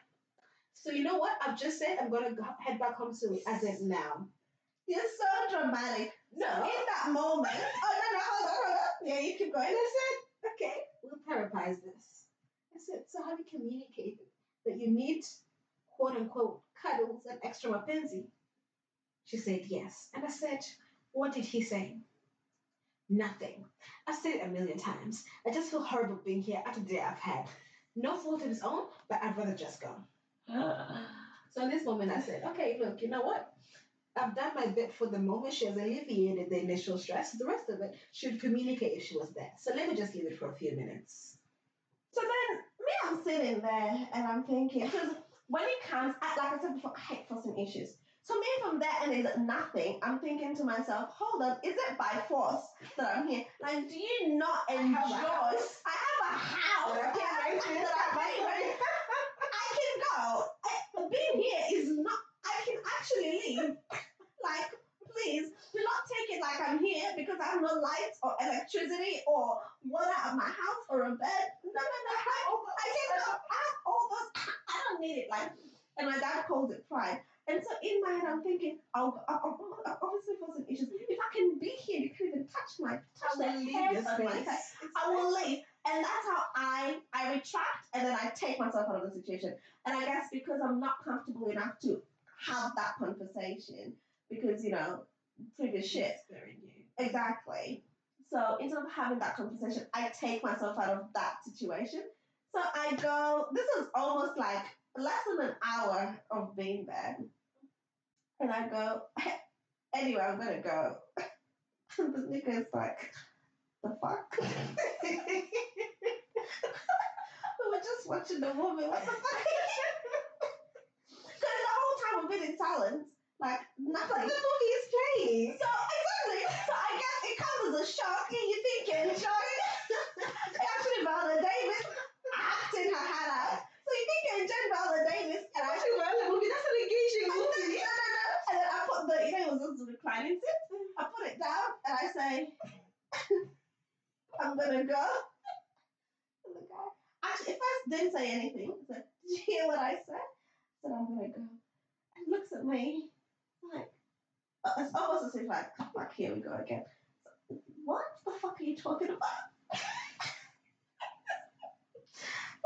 So you know what? I've just said I'm gonna go, head back home soon, as in now. You're so dramatic. No. In that moment. [LAUGHS] Oh no no hold on hold on. Yeah, you keep going. I said, okay, we'll therapize this. I said, so have you communicated that you need quote unquote cuddles and extra mapenzi? She said yes. And I said, what did he say? Nothing. I've said it a million times. I just feel horrible being here after the day I've had. No fault of his own, but I'd rather just go. [SIGHS] So in this moment, I said, okay, look, you know what? I've done my bit for the moment. She has alleviated the initial stress. The rest of it, she would communicate if she was there. So let me just leave it for a few minutes. So then I'm sitting there and I'm thinking, because when it comes, I, like I said before, I hate forcing issues. So me from there and it's nothing, I'm thinking to myself, hold on, is it by force that I'm here? Like, do you not I enjoy? have a house. I have a house That I that can that I. [LAUGHS] I can go. I, being here is not. I can actually leave. Like, please do not take it like I'm here because I have no lights or electricity or water at my house or a bed. No, no, no. I, I go. I have all those. I don't need it. Like, and my dad calls it pride. And so in my head, I'm thinking, I'll, I'll, I'll, obviously for some issues. If I can be here, you can even touch my touch the I will leave hairs your on my head. I will leave. And that's how I I retract and then I take myself out of the situation. And I guess because I'm not comfortable enough to have that conversation because, you know, previous shit. It's very new. Exactly. So instead of having that conversation, I take myself out of that situation. So I go, this is almost like less than an hour of being there. And I go, [LAUGHS] anyway, I'm gonna go. And [LAUGHS] the nigga is like, the fuck? [LAUGHS] we were just watching the movie. What the fuck? Because the whole time we've been in silence, like But nothing. the movie is playing. So exactly. So I guess it comes as a shock, and you think you're enjoying. [LAUGHS] Actually, Viola Davis acting her hat out. So you think you're enjoying Viola Davis, and I Actually, the movie, that's an engaging no, no, movie. no, no. And then I put the, you know, it was just a reclining seat. I put it down, and I say, "I'm gonna go." And the guy actually at first didn't say anything. He said, "Did you hear what I said?" I said, "I'm gonna go." And looks at me like it's almost as if like, "Fuck, here we go again." What the fuck are you talking about? [LAUGHS]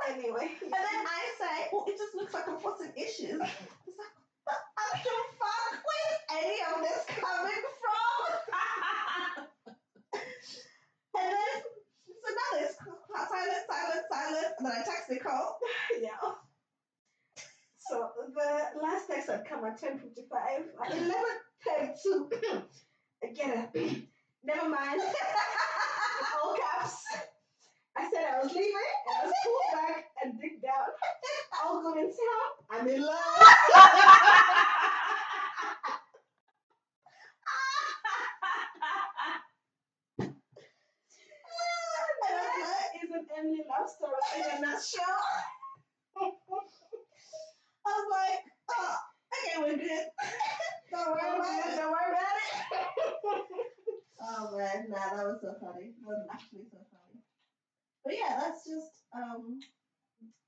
Anyway. And then I say, well, it just looks like I'm forcing issues. It's like, don't fuck with any of this coming from. [LAUGHS] and then, so now there's silence, silence, silence. And then I text Nicole. [LAUGHS] yeah. So the last text had come at 10.55. At 11.32, I get [CLEARS THROAT] never mind. [LAUGHS] All caps. I said I was leaving, and I was pulled back and dig down. All good in town. I'm in love. and I was like, That is an Emily love story in a nutshell. I was like, [LAUGHS] Don't worry about it. Don't worry about it. Oh man, nah, that was so funny. That was actually so funny. But yeah, that's just um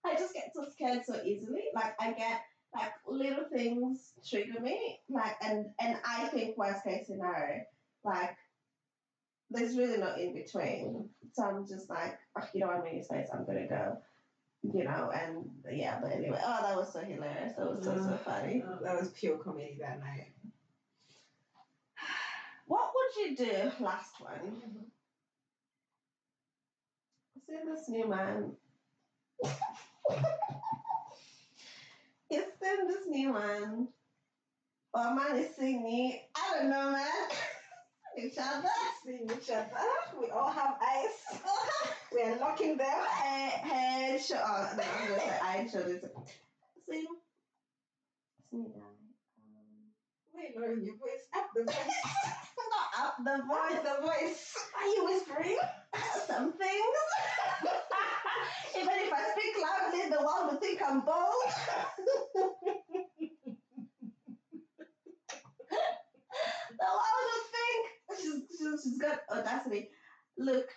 I just get so scared so easily. Like I get like little things trigger me. Like and and I think worst case scenario, like there's really no in between. So I'm just like, oh, you know, I'm in your space, I'm gonna go. You know, and yeah, but anyway, oh that was so hilarious. That was so so funny. That was pure comedy that night. What would you do? Last one. See this new man. It's been this new man. Or man is seeing me. I don't know, man. [LAUGHS] Each other. Seeing each other. We all have eyes. [LAUGHS] we are locking them head, head Oh, No, I'm going to say eye, shoulders. So, you know. Um, wait, no, your voice. Up the voice. [LAUGHS] Not up the voice, the voice. Are you whispering? Some things. [LAUGHS] Even if I speak loudly, the world will think I'm bold. [LAUGHS] the world will think. She's, she's, she's got audacity. Look,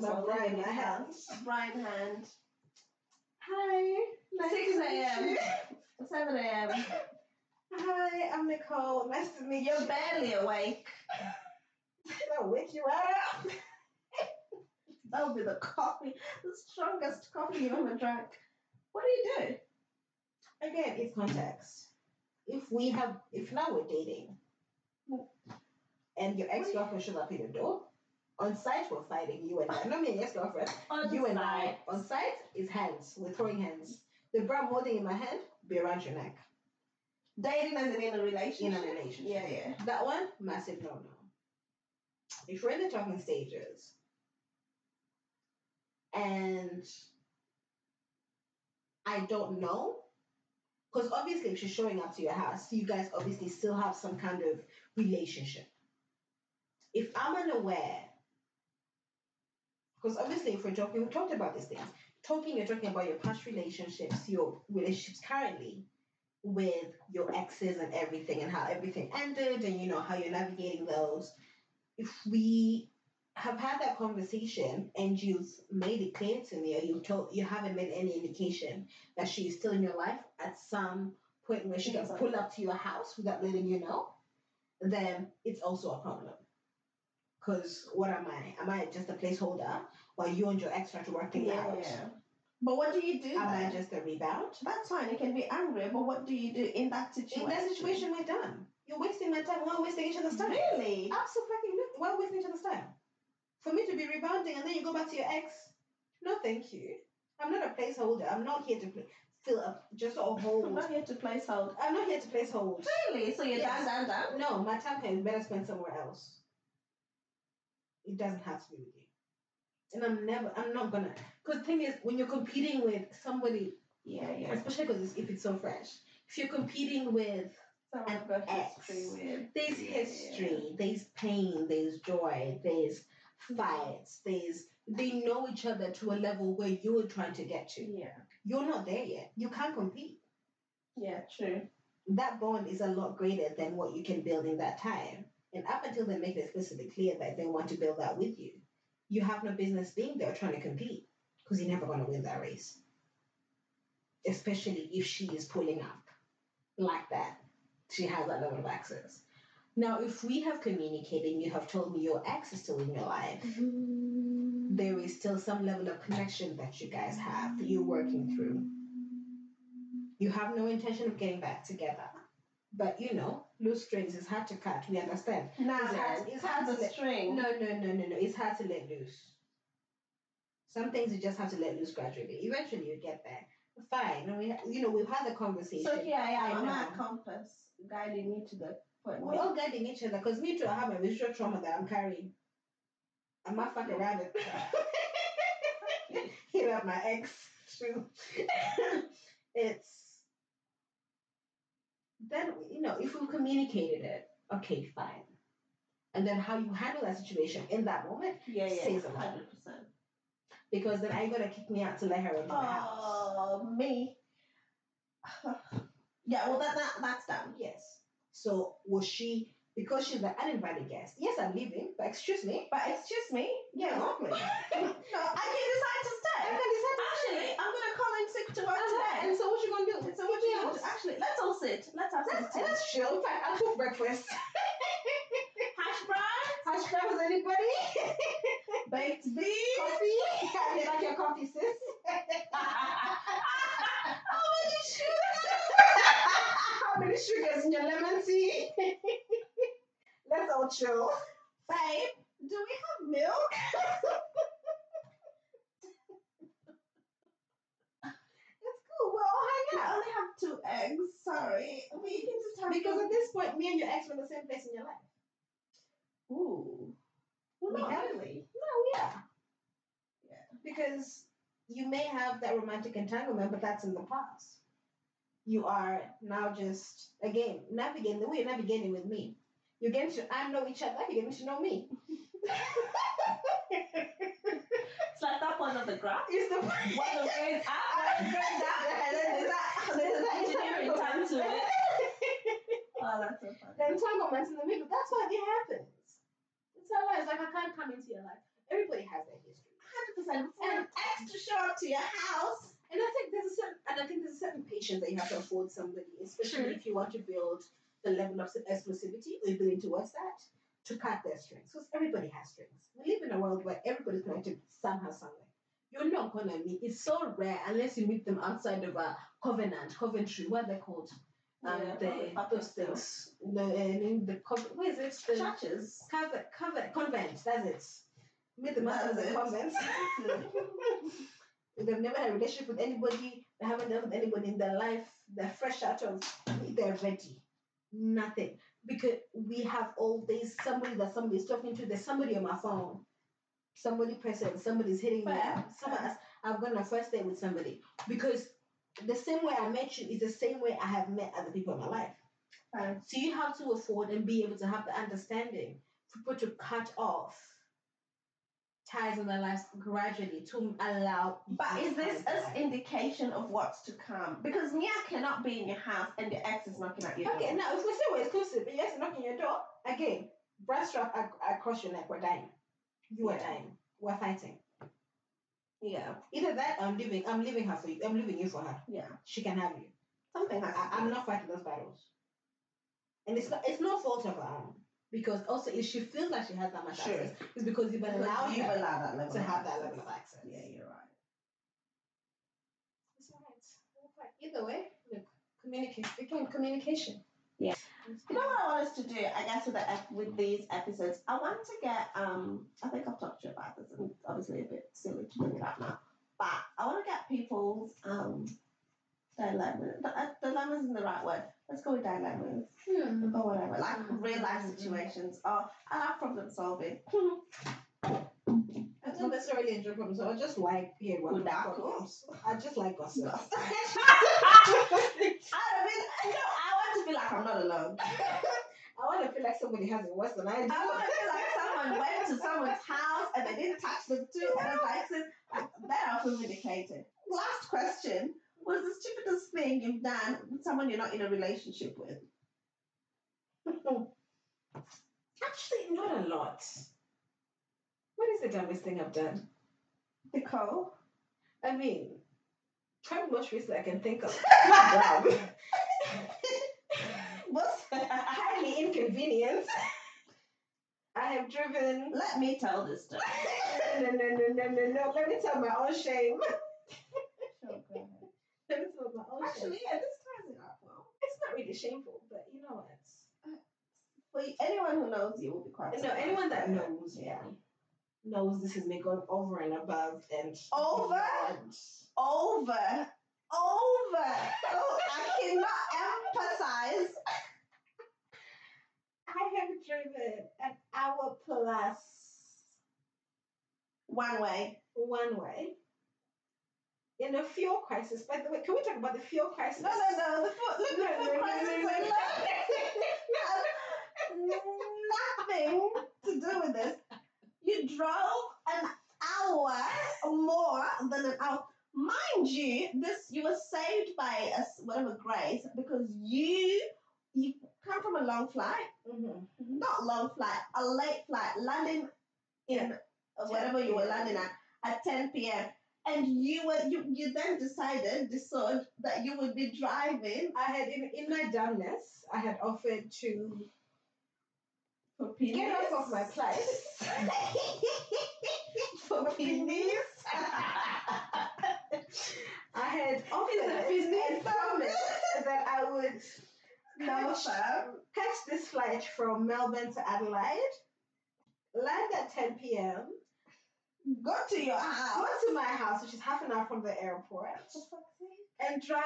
wearing his clothes. I'm while wearing leaving my his hat. house. A bright hand. Hi. Nice 6 to meet a.m. you. 7 a.m. Hi, I'm Nicole. Nice to meet you. You're barely awake. I'll wake you up. That would be the coffee, the strongest coffee you've ever drank. What do you do? Again, it's context. If we have, if now we're dating, mm. and your ex girlfriend shows up at your door, on site we're fighting. You and I, not me and ex girlfriend. You and I on site is hands. We're throwing hands. The bra I'm holding in my hand be around your neck. Dating as in in a relationship. In a relationship. Yeah, yeah. That one, massive no no. If we're in the talking stages and I don't know, because obviously if she's showing up to your house, you guys obviously still have some kind of relationship. If I'm unaware, because obviously if we're talking, we talked about these things. Talking, you're talking about your past relationships, your relationships currently with your exes and everything and how everything ended and you know how you're navigating those. If we have had that conversation and you've made it clear to me or you've told you haven't made any indication that she is still in your life at some point where she can pull up to your house without letting you know then it's also a problem because what am i am i just a placeholder while you and your ex try to work things Yeah, out yeah. But what do you do am i then? just a rebound That's fine. You can be angry, but what do you do in that situation? in that situation we're done you're wasting my time we're wasting each other's time Really? Absolutely. Why wasting each other's time? For me to be rebounding and then you go back to your ex? No, thank you. I'm not a placeholder. I'm not here to play, fill up just sort [LAUGHS] of I'm not here to place hold. I'm not here to place hold. Really? So you're Yes. down, down, down? No, my time is better spent somewhere else. It doesn't have to be with you. And I'm never, I'm not gonna. Because the thing is, when you're competing with somebody, Yeah, yeah. especially because if it's so fresh, if you're competing with Someone an ex. with. There's Yeah, history, there's pain, there's joy, there's fights, there's they know each other to a level where you're trying to get to. Yeah. You're not there yet. You can't compete. Yeah, true. That bond is a lot greater than what you can build in that time. And up until they make it explicitly clear that they want to build that with you, you have no business being there trying to compete because you're never going to win that race. Especially if she is pulling up like that. She has that level of access. Now, if we have communicated and you have told me your ex is still in your life, there is still some level of connection that you guys have that you're working through. You have no intention of getting back together. But you know, loose strings is hard to cut. We understand. Now It's hard- it's hard to let- string. No, no, no, no, no. It's hard to let loose. Some things you just have to let loose gradually. Eventually, you get there. Fine. And we, you know, we've had the conversation. So here I am. I I'm know. at compass, guiding you to the point. We're all guiding each other because me too, I have a visual trauma that I'm carrying. I might fuck around it. Hit up my ex too. [LAUGHS] it's then you know if we've communicated it, okay, fine. And then how you handle that situation in that moment, yeah, yeah, says a lot. hundred percent. because then are you gonna kick me out to let her into my house? Oh, me. [SIGHS] yeah, well, that, that that's done. Yes. So was she because she's an uninvited guest? Yes, I'm leaving, but excuse me. But excuse me. Yeah, [LAUGHS] no, I can decide to stay. I can decide to Actually, I'm gonna call in sick to work Uh-huh. today. And so what you gonna do? So what you Kick me gonna out? do? Actually, let's all sit. Let's have some Let's, tea. let's chill. I'll cook breakfast. [LAUGHS] Hash browns, Hash browns, anybody? [LAUGHS] baked beans. coffee? You like your coffee, sis? [LAUGHS] How many sugars? How many sugars in your lemon tea? let's all chill. Babe, Do we have milk? It's cool. Hang I only have two eggs. Sorry. We can just have Because at this point, me and your ex were in the same place in your life. Ooh. Well, We not really. No, yeah. Yeah. Because you may have that romantic entanglement, but that's in the past. You are now just, again, navigating the way you're navigating with me. You're getting to I know each other, you're getting to know me. [LAUGHS] It's like that point of the graph. It's the going up, one [LAUGHS] down, and then there's that, there's that engineering time to it. Oh, that's so funny. the entanglements in the middle. That's why it happens. It's our lives. Like I can't come into your life. Everybody has their history. Hundred percent. For an ex to show up to your house. And I think there's a certain and I think there's a certain patience that you have to afford somebody, especially True. if you want to build the level of exclusivity or you're building towards that, to cut their strings. Because everybody has strings. We live in a world where everybody's connected somehow, somewhere. You're not gonna meet. It's so rare unless you meet them outside of a covenant, Coventry, what they're they called? Um, Yeah, the probably those things. The uh, the what is it? The Churches. cover, cover, convent. That's it. Meet them outside That's the it. convent. [LAUGHS] They've never had a relationship with anybody. They haven't dealt with anybody in their life. They're fresh out of. They're ready. Nothing because we have all these somebody that somebody's talking to. There's somebody on my phone. Somebody present. Somebody's hitting me. Up. Someone else. I've gone on first date with somebody because the same way I met you is the same way I have met other people in my life. Fine. So you have to afford and be able to have the understanding for people to cut off ties in their lives gradually to allow. But is this an indication of what's to come? Because Nia cannot be in your house and your ex is knocking at your Okay, door. Okay, now if we say we're exclusive, and yes, knocking your door again, breast strap across your neck, we're dying. You are Yeah. dying. We're fighting. Yeah, Either that, or I'm leaving. I'm leaving her for you. I'm leaving you for her. yeah. She can have you. Something has to I, I'm not fighting those battles. And it's not. It's no fault of her own. Because also, if she feels like she has that much Sure. access, it's because you've allowed you've her allowed that level to have that level of access. Yeah, you're right. It's. We'll fight. Either way, look, communicate. Again, communication. Yeah. You know what I want us to do, I guess, with the with these episodes, I want to get um I think I've talked to you about this and obviously a bit silly to bring it up now. But I want to get people's um dilemmas. Uh, dilemmas isn't the right word. Let's go with dilemmas Hmm. or whatever. Like real life situations or I like problem solving. [LAUGHS] I don't necessarily enjoy problems. I just like what Good problems. I just like gossip. [LAUGHS] [LAUGHS] I mean, you know, I want to feel like I'm not alone. [LAUGHS] I want to feel like somebody has it worse than I do. I want to feel like someone went to someone's house and they didn't touch them too. And it's like, then I'll feel vindicated. Last question. What is the stupidest thing you've done with someone you're not in a relationship with? [LAUGHS] Actually, not a lot. What is the dumbest thing I've done? Nicole? I mean, probably most recently I can think of. [LAUGHS] Not dumb. [LAUGHS] Highly inconvenient. I have driven. Let me tell this story. [LAUGHS] No, no, no, no, no, no. Let me tell my own shame. [LAUGHS] Sure, go ahead. Let me tell my own shame. Actually, yeah, this ties it up well. it's not really shameful, but you know what? Uh, for anyone who knows you will be quite No, surprised. anyone that knows me knows this is me going over and above and Over? beyond. Over. Oh Over. Oh, I cannot emphasize. I have driven an hour plus One way. one way in a fuel crisis. By the way, can we talk about the fuel crisis? No, no, no. The look, No, the no, crisis no, no, nothing to do with this. You drove an hour more than an hour. Mind you, this you were saved by a whatever grace because you you come from a long flight, Mhm. not long flight, a late flight, landing in uh, whatever you were landing at at 10 p.m. And you were you you then decided decided that you would be driving I had in, in my dumbness, I had offered to for get off of my place [LAUGHS] [LAUGHS] for penis. [LAUGHS] I had offered and promised that I would catch, catch this flight from Melbourne to Adelaide, land at 10 p.m., Go to your house. go to my house, which is half an hour from the airport, and drive.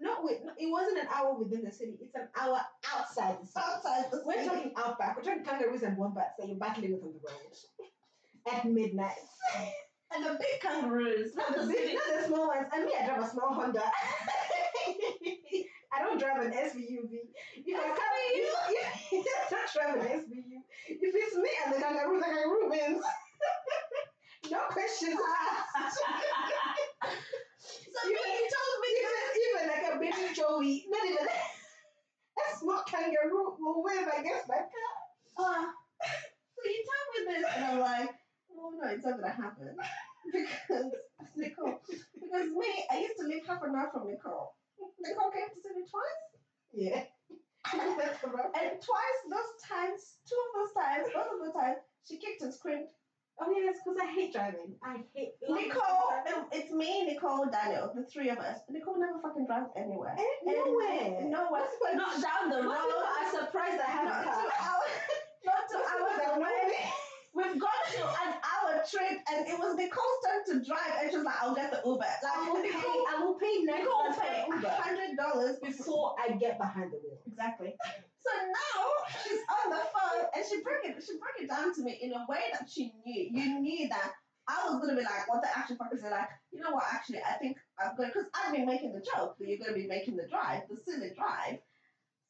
Not with. It wasn't an hour within the city. It's an hour outside the city. Outside the city. We're talking outback. We're talking kangaroos and wombats that you're battling with on the road at midnight. [LAUGHS] And the big kangaroos. Not the big, not the small ones. And me, I drive a small Honda. [LAUGHS] I don't drive an SUV. If I come, you, [LAUGHS] don't drive an SUV. If it's me and the kangaroo, the kangaroo wins. [LAUGHS] no questions asked. So me, you told me even, even like a baby Joey, not even a small kangaroo will win against my car. uh, so you tell me this, and I'm like, well, no, it's not gonna happen [LAUGHS] because Nicole. Because me, I used to live half an hour from Nicole. Nicole came to see me twice, Yeah. [LAUGHS] And twice those times, two of those times, both of the times, she kicked and screamed. Oh yeah, that's because I hate driving. I hate Nicole, it's me, Nicole, Daniel, the three of us. Nicole never fucking drives anywhere. Eh, nowhere. Nowhere. People- Not down the people road. are surprised I have a [LAUGHS] Not car. two hours. Not two hours away. We've gone to an trip and it was Nicole's turn to drive and she was like, I'll get the Uber. Like, I will pay. I will pay ninety Nicole dollars for hundred dollars before before I get behind the wheel. Exactly. So now she's on the phone and she broke it she broke it down to me in a way that she knew. You knew that I was gonna be like, what the actual fuck is it like? You know what? Actually, I think I'm going because I've been making the joke that you're gonna be making the drive, the silly drive.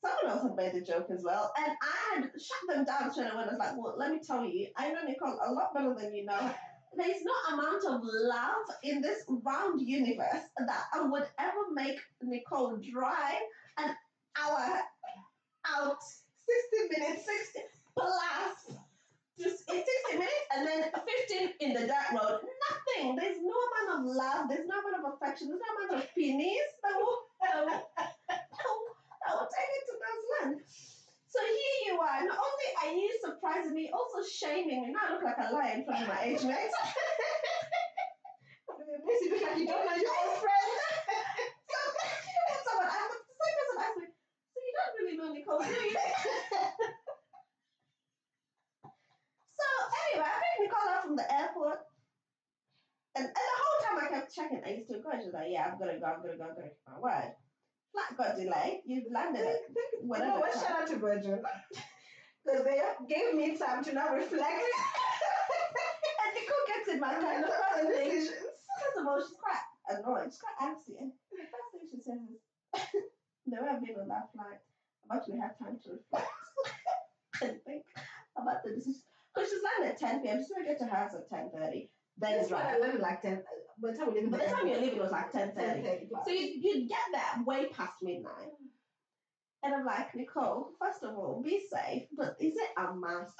Someone else had made a joke as well, and I had shut them down straight away. I was like, well, let me tell you, I know Nicole a lot better than you know. There is no amount of love in this round universe that I would ever make Nicole drive an hour out 60 minutes. 60 plus just in 60 minutes and then 15 in the dirt road. Nothing. There's no amount of love, there's no amount of affection, there's no amount of pennies that will, that will, that will, that will take it to those land. So here you are. Not only are you surprising me, also shaming me. Now I look like a liar in front of my age mates. [LAUGHS] You look like you don't know your own friend. [LAUGHS] So, someone asked the same person asked me, so you don't really know Nicole, do you? [LAUGHS] so anyway, I picked Nicole up from the airport. And, and the whole time I kept checking, I used to go, and she was like, yeah, I'm gonna go, I'm gonna go, I'm gonna keep my word. Flight got delayed, you landed it. You know Whatever. what? Shout out to Virgin. Gave me time to now reflect [LAUGHS] and Nicole gets in my kind of first thing. First of all, she's quite annoyed. She's quite angsty. And the first thing she says is, "The way I've been on that flight, I've actually had time to reflect [LAUGHS] and think about the decision." Because she's landing at 10 p.m. She's gonna get to her house at 10:30. Then That's drive. why I like 10. By the time we leave By the time you're leaving, it was like 10:30. 10:30. So you you get there way past midnight. And I'm like, Nicole, first of all, be safe, but is it a must?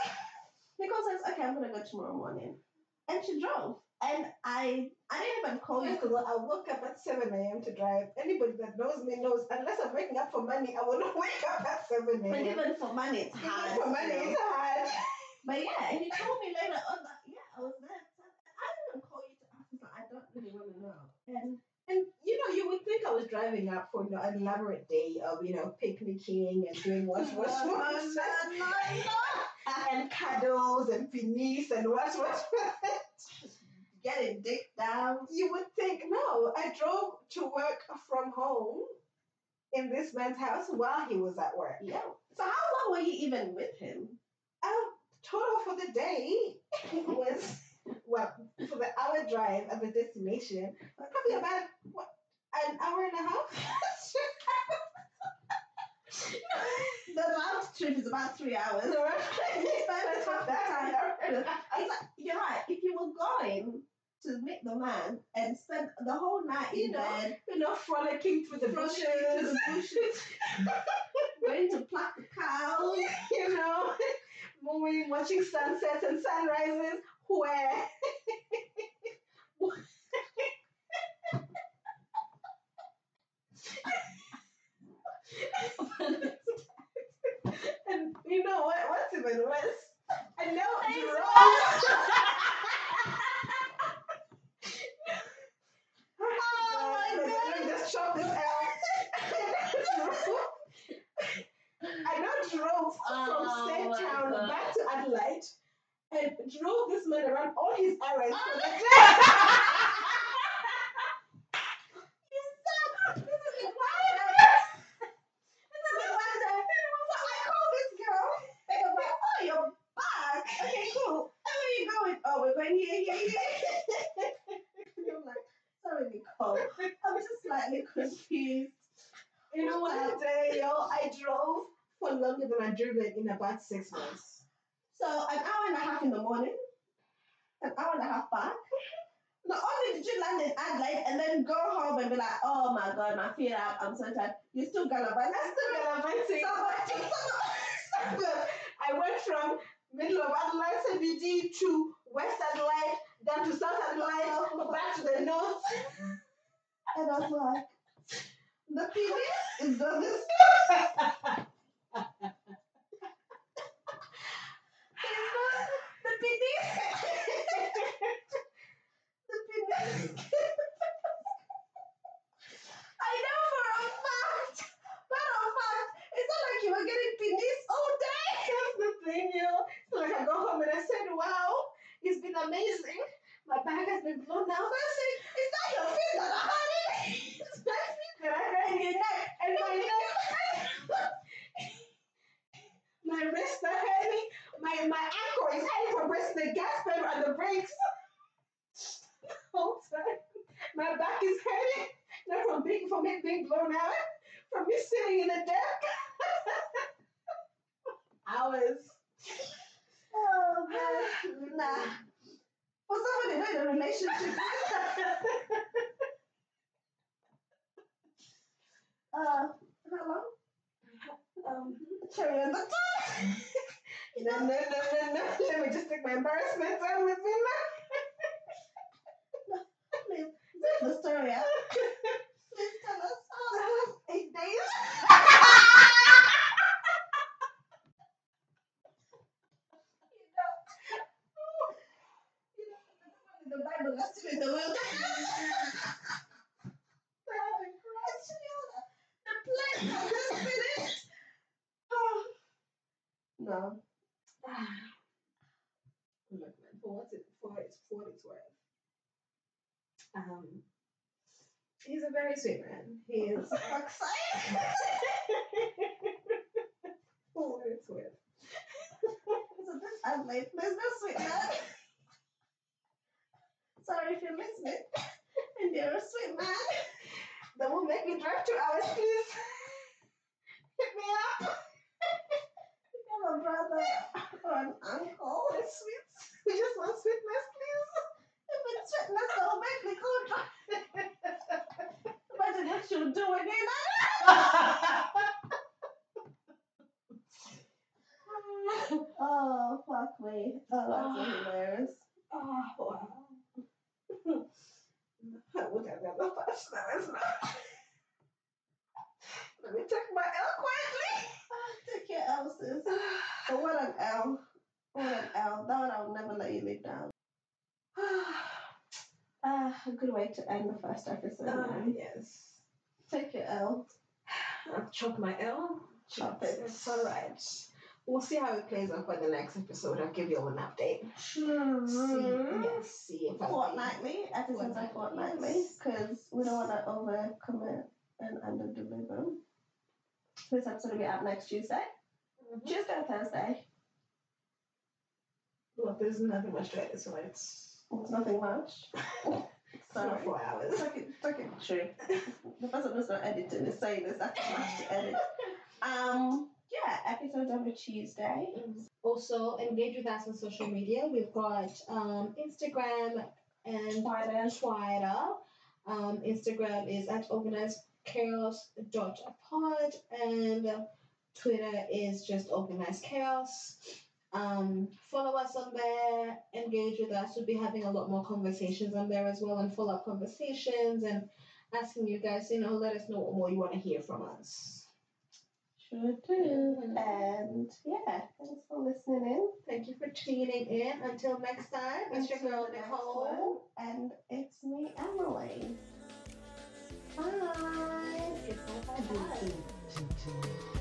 Nicole says, okay, I'm gonna go tomorrow morning. And she drove. And I I didn't even call you of all, I woke up at 7 a.m. to drive. Anybody that knows me knows, unless I'm waking up for money, I will not [LAUGHS] wake up at 7 But even for money, it's Even hard. for money, it's hard. [LAUGHS] But yeah, and you told me later on that, yeah, I was there. I didn't even call you to ask, but I don't really want to know. And And you know, you would think I was driving up for an elaborate day of you know picnicking and doing what's what's No, what no, no, no. and cuddles and finis and what's what. [LAUGHS] Getting dick down. you would think no. I drove to work from home in this man's house while he was at work. Yeah. So how long were you even with him? Um, total for the day [LAUGHS] was well for the hour drive at the destination probably about what an hour and a half. [LAUGHS] The round trip is about three hours. The round trip You spent is half the about time. an hour and a half. It's like, you're right. If you were going to meet the man and spend the whole night You in know, bed, you know, frolicking through the bushes, through the bushes, [LAUGHS] going to pluck the cows, you know, [LAUGHS] moving, watching sunsets and sunrises, where [LAUGHS] and you know what? What's even worse? I know Thanks, Jerome. Oh my Let me- God. Let me just chop this out. I know drove Oh from Same my Town God. back to Adelaide and drove this man around all his errands for the day. You suck. This is the why. This is the one that. So I call this girl. And I'm like, oh, you're back. Okay, cool. And where you going? Oh, we're going here, here, here. and I'm like, sorry, Nicole. I'm just slightly confused. You know what, day, yo, I drove for longer than I drove it in about six months. So an hour and a half in the morning, an hour and a half back. Not only did you land in Adelaide and then go home and be like, oh my god, my feet up, I'm so tired. You still gallivanting. I'm still gallivanting. Somebody, Look, I went from middle of Adelaide CBD to West Adelaide, down to South Adelaide, back to the north. And I was like, the PD is doing this. The PD. the PD. I know for a fact, matter of fact, it's not like you were getting PDs all day. That's the thing, yo. So like I got home and I said, wow, it's been amazing. My back has been blown out. I said, is that your feet that are hurting? It's my feet that I had in neck and my neck. my wrists are heavy. My my ankle is heavy from pressing the gas pedal and the brakes. Whole time. My back is heavy. Not from being from it being blown out. From me sitting in the deck. Hours. Oh man, nah. For somebody not in a relationship. uh, how long? Um, cherry on the top. No, no, no, no, no. Let me just take my embarrassment out with me now. Please, tell the story out. Please tell us. Oh, Eight days. in the Bible, that's still in the wilderness. Having Christ, the plague has just finished. Oh. No. Look, man, for what it for it's for what it's worth. Um, he's a very sweet man. He is Fuck's sake. for what it's worth. So this Adelaide, there's no sweet man. Sorry if you're listening. And you're a sweet man. That will make me drive two hours, please. Hit me up. You have a brother or an uncle. What is sweet? We just want sweetness, please. If it's sweetness, don't make me go drive. Imagine what you'll do when you're Me. Oh, that's so hilarious. oh wow. [LAUGHS] I would have never passed that as not. Let me take my L quietly. Take your L, sis. But what an L. What an L. That one I'll never let you live down. [SIGHS] Ah, a good way to end the first episode. Ah, yes. Take your L. [SIGHS] I'll chop my L. Chop it. It's all right. We'll see how it plays out for the next episode. I'll give you all an update. See, Mm-hmm. yes, see if I Fortnightly, episodes are Fortnightly, fortnightly, because we don't want to over commit and under deliver. This episode will be out next Tuesday. Mhm. Tuesday or Thursday. Well, there's nothing much to it, so it's It's nothing much. so [LAUGHS] Sorry. four hours. It's okay, it's okay. True. [LAUGHS] the person who's not editing is saying this. That's too much to edit. [LAUGHS] Um, yeah, episodes every Tuesday. Also, engage with us on social media. We've got um, Instagram and Twitter. Twitter. Um, Instagram is at organizedchaos.pod and uh, Twitter is just organized chaos. Um, follow us on there, engage with us. We'll be having a lot more conversations on there as well and follow up conversations and asking you guys, you know, let us know what more you want to hear from us. Sure do. And yeah, thanks for listening in. Thank you for tuning in. Until next time, it's your girl Until Nicole. And it's me, Emily. Bye. Goodbye. Bye.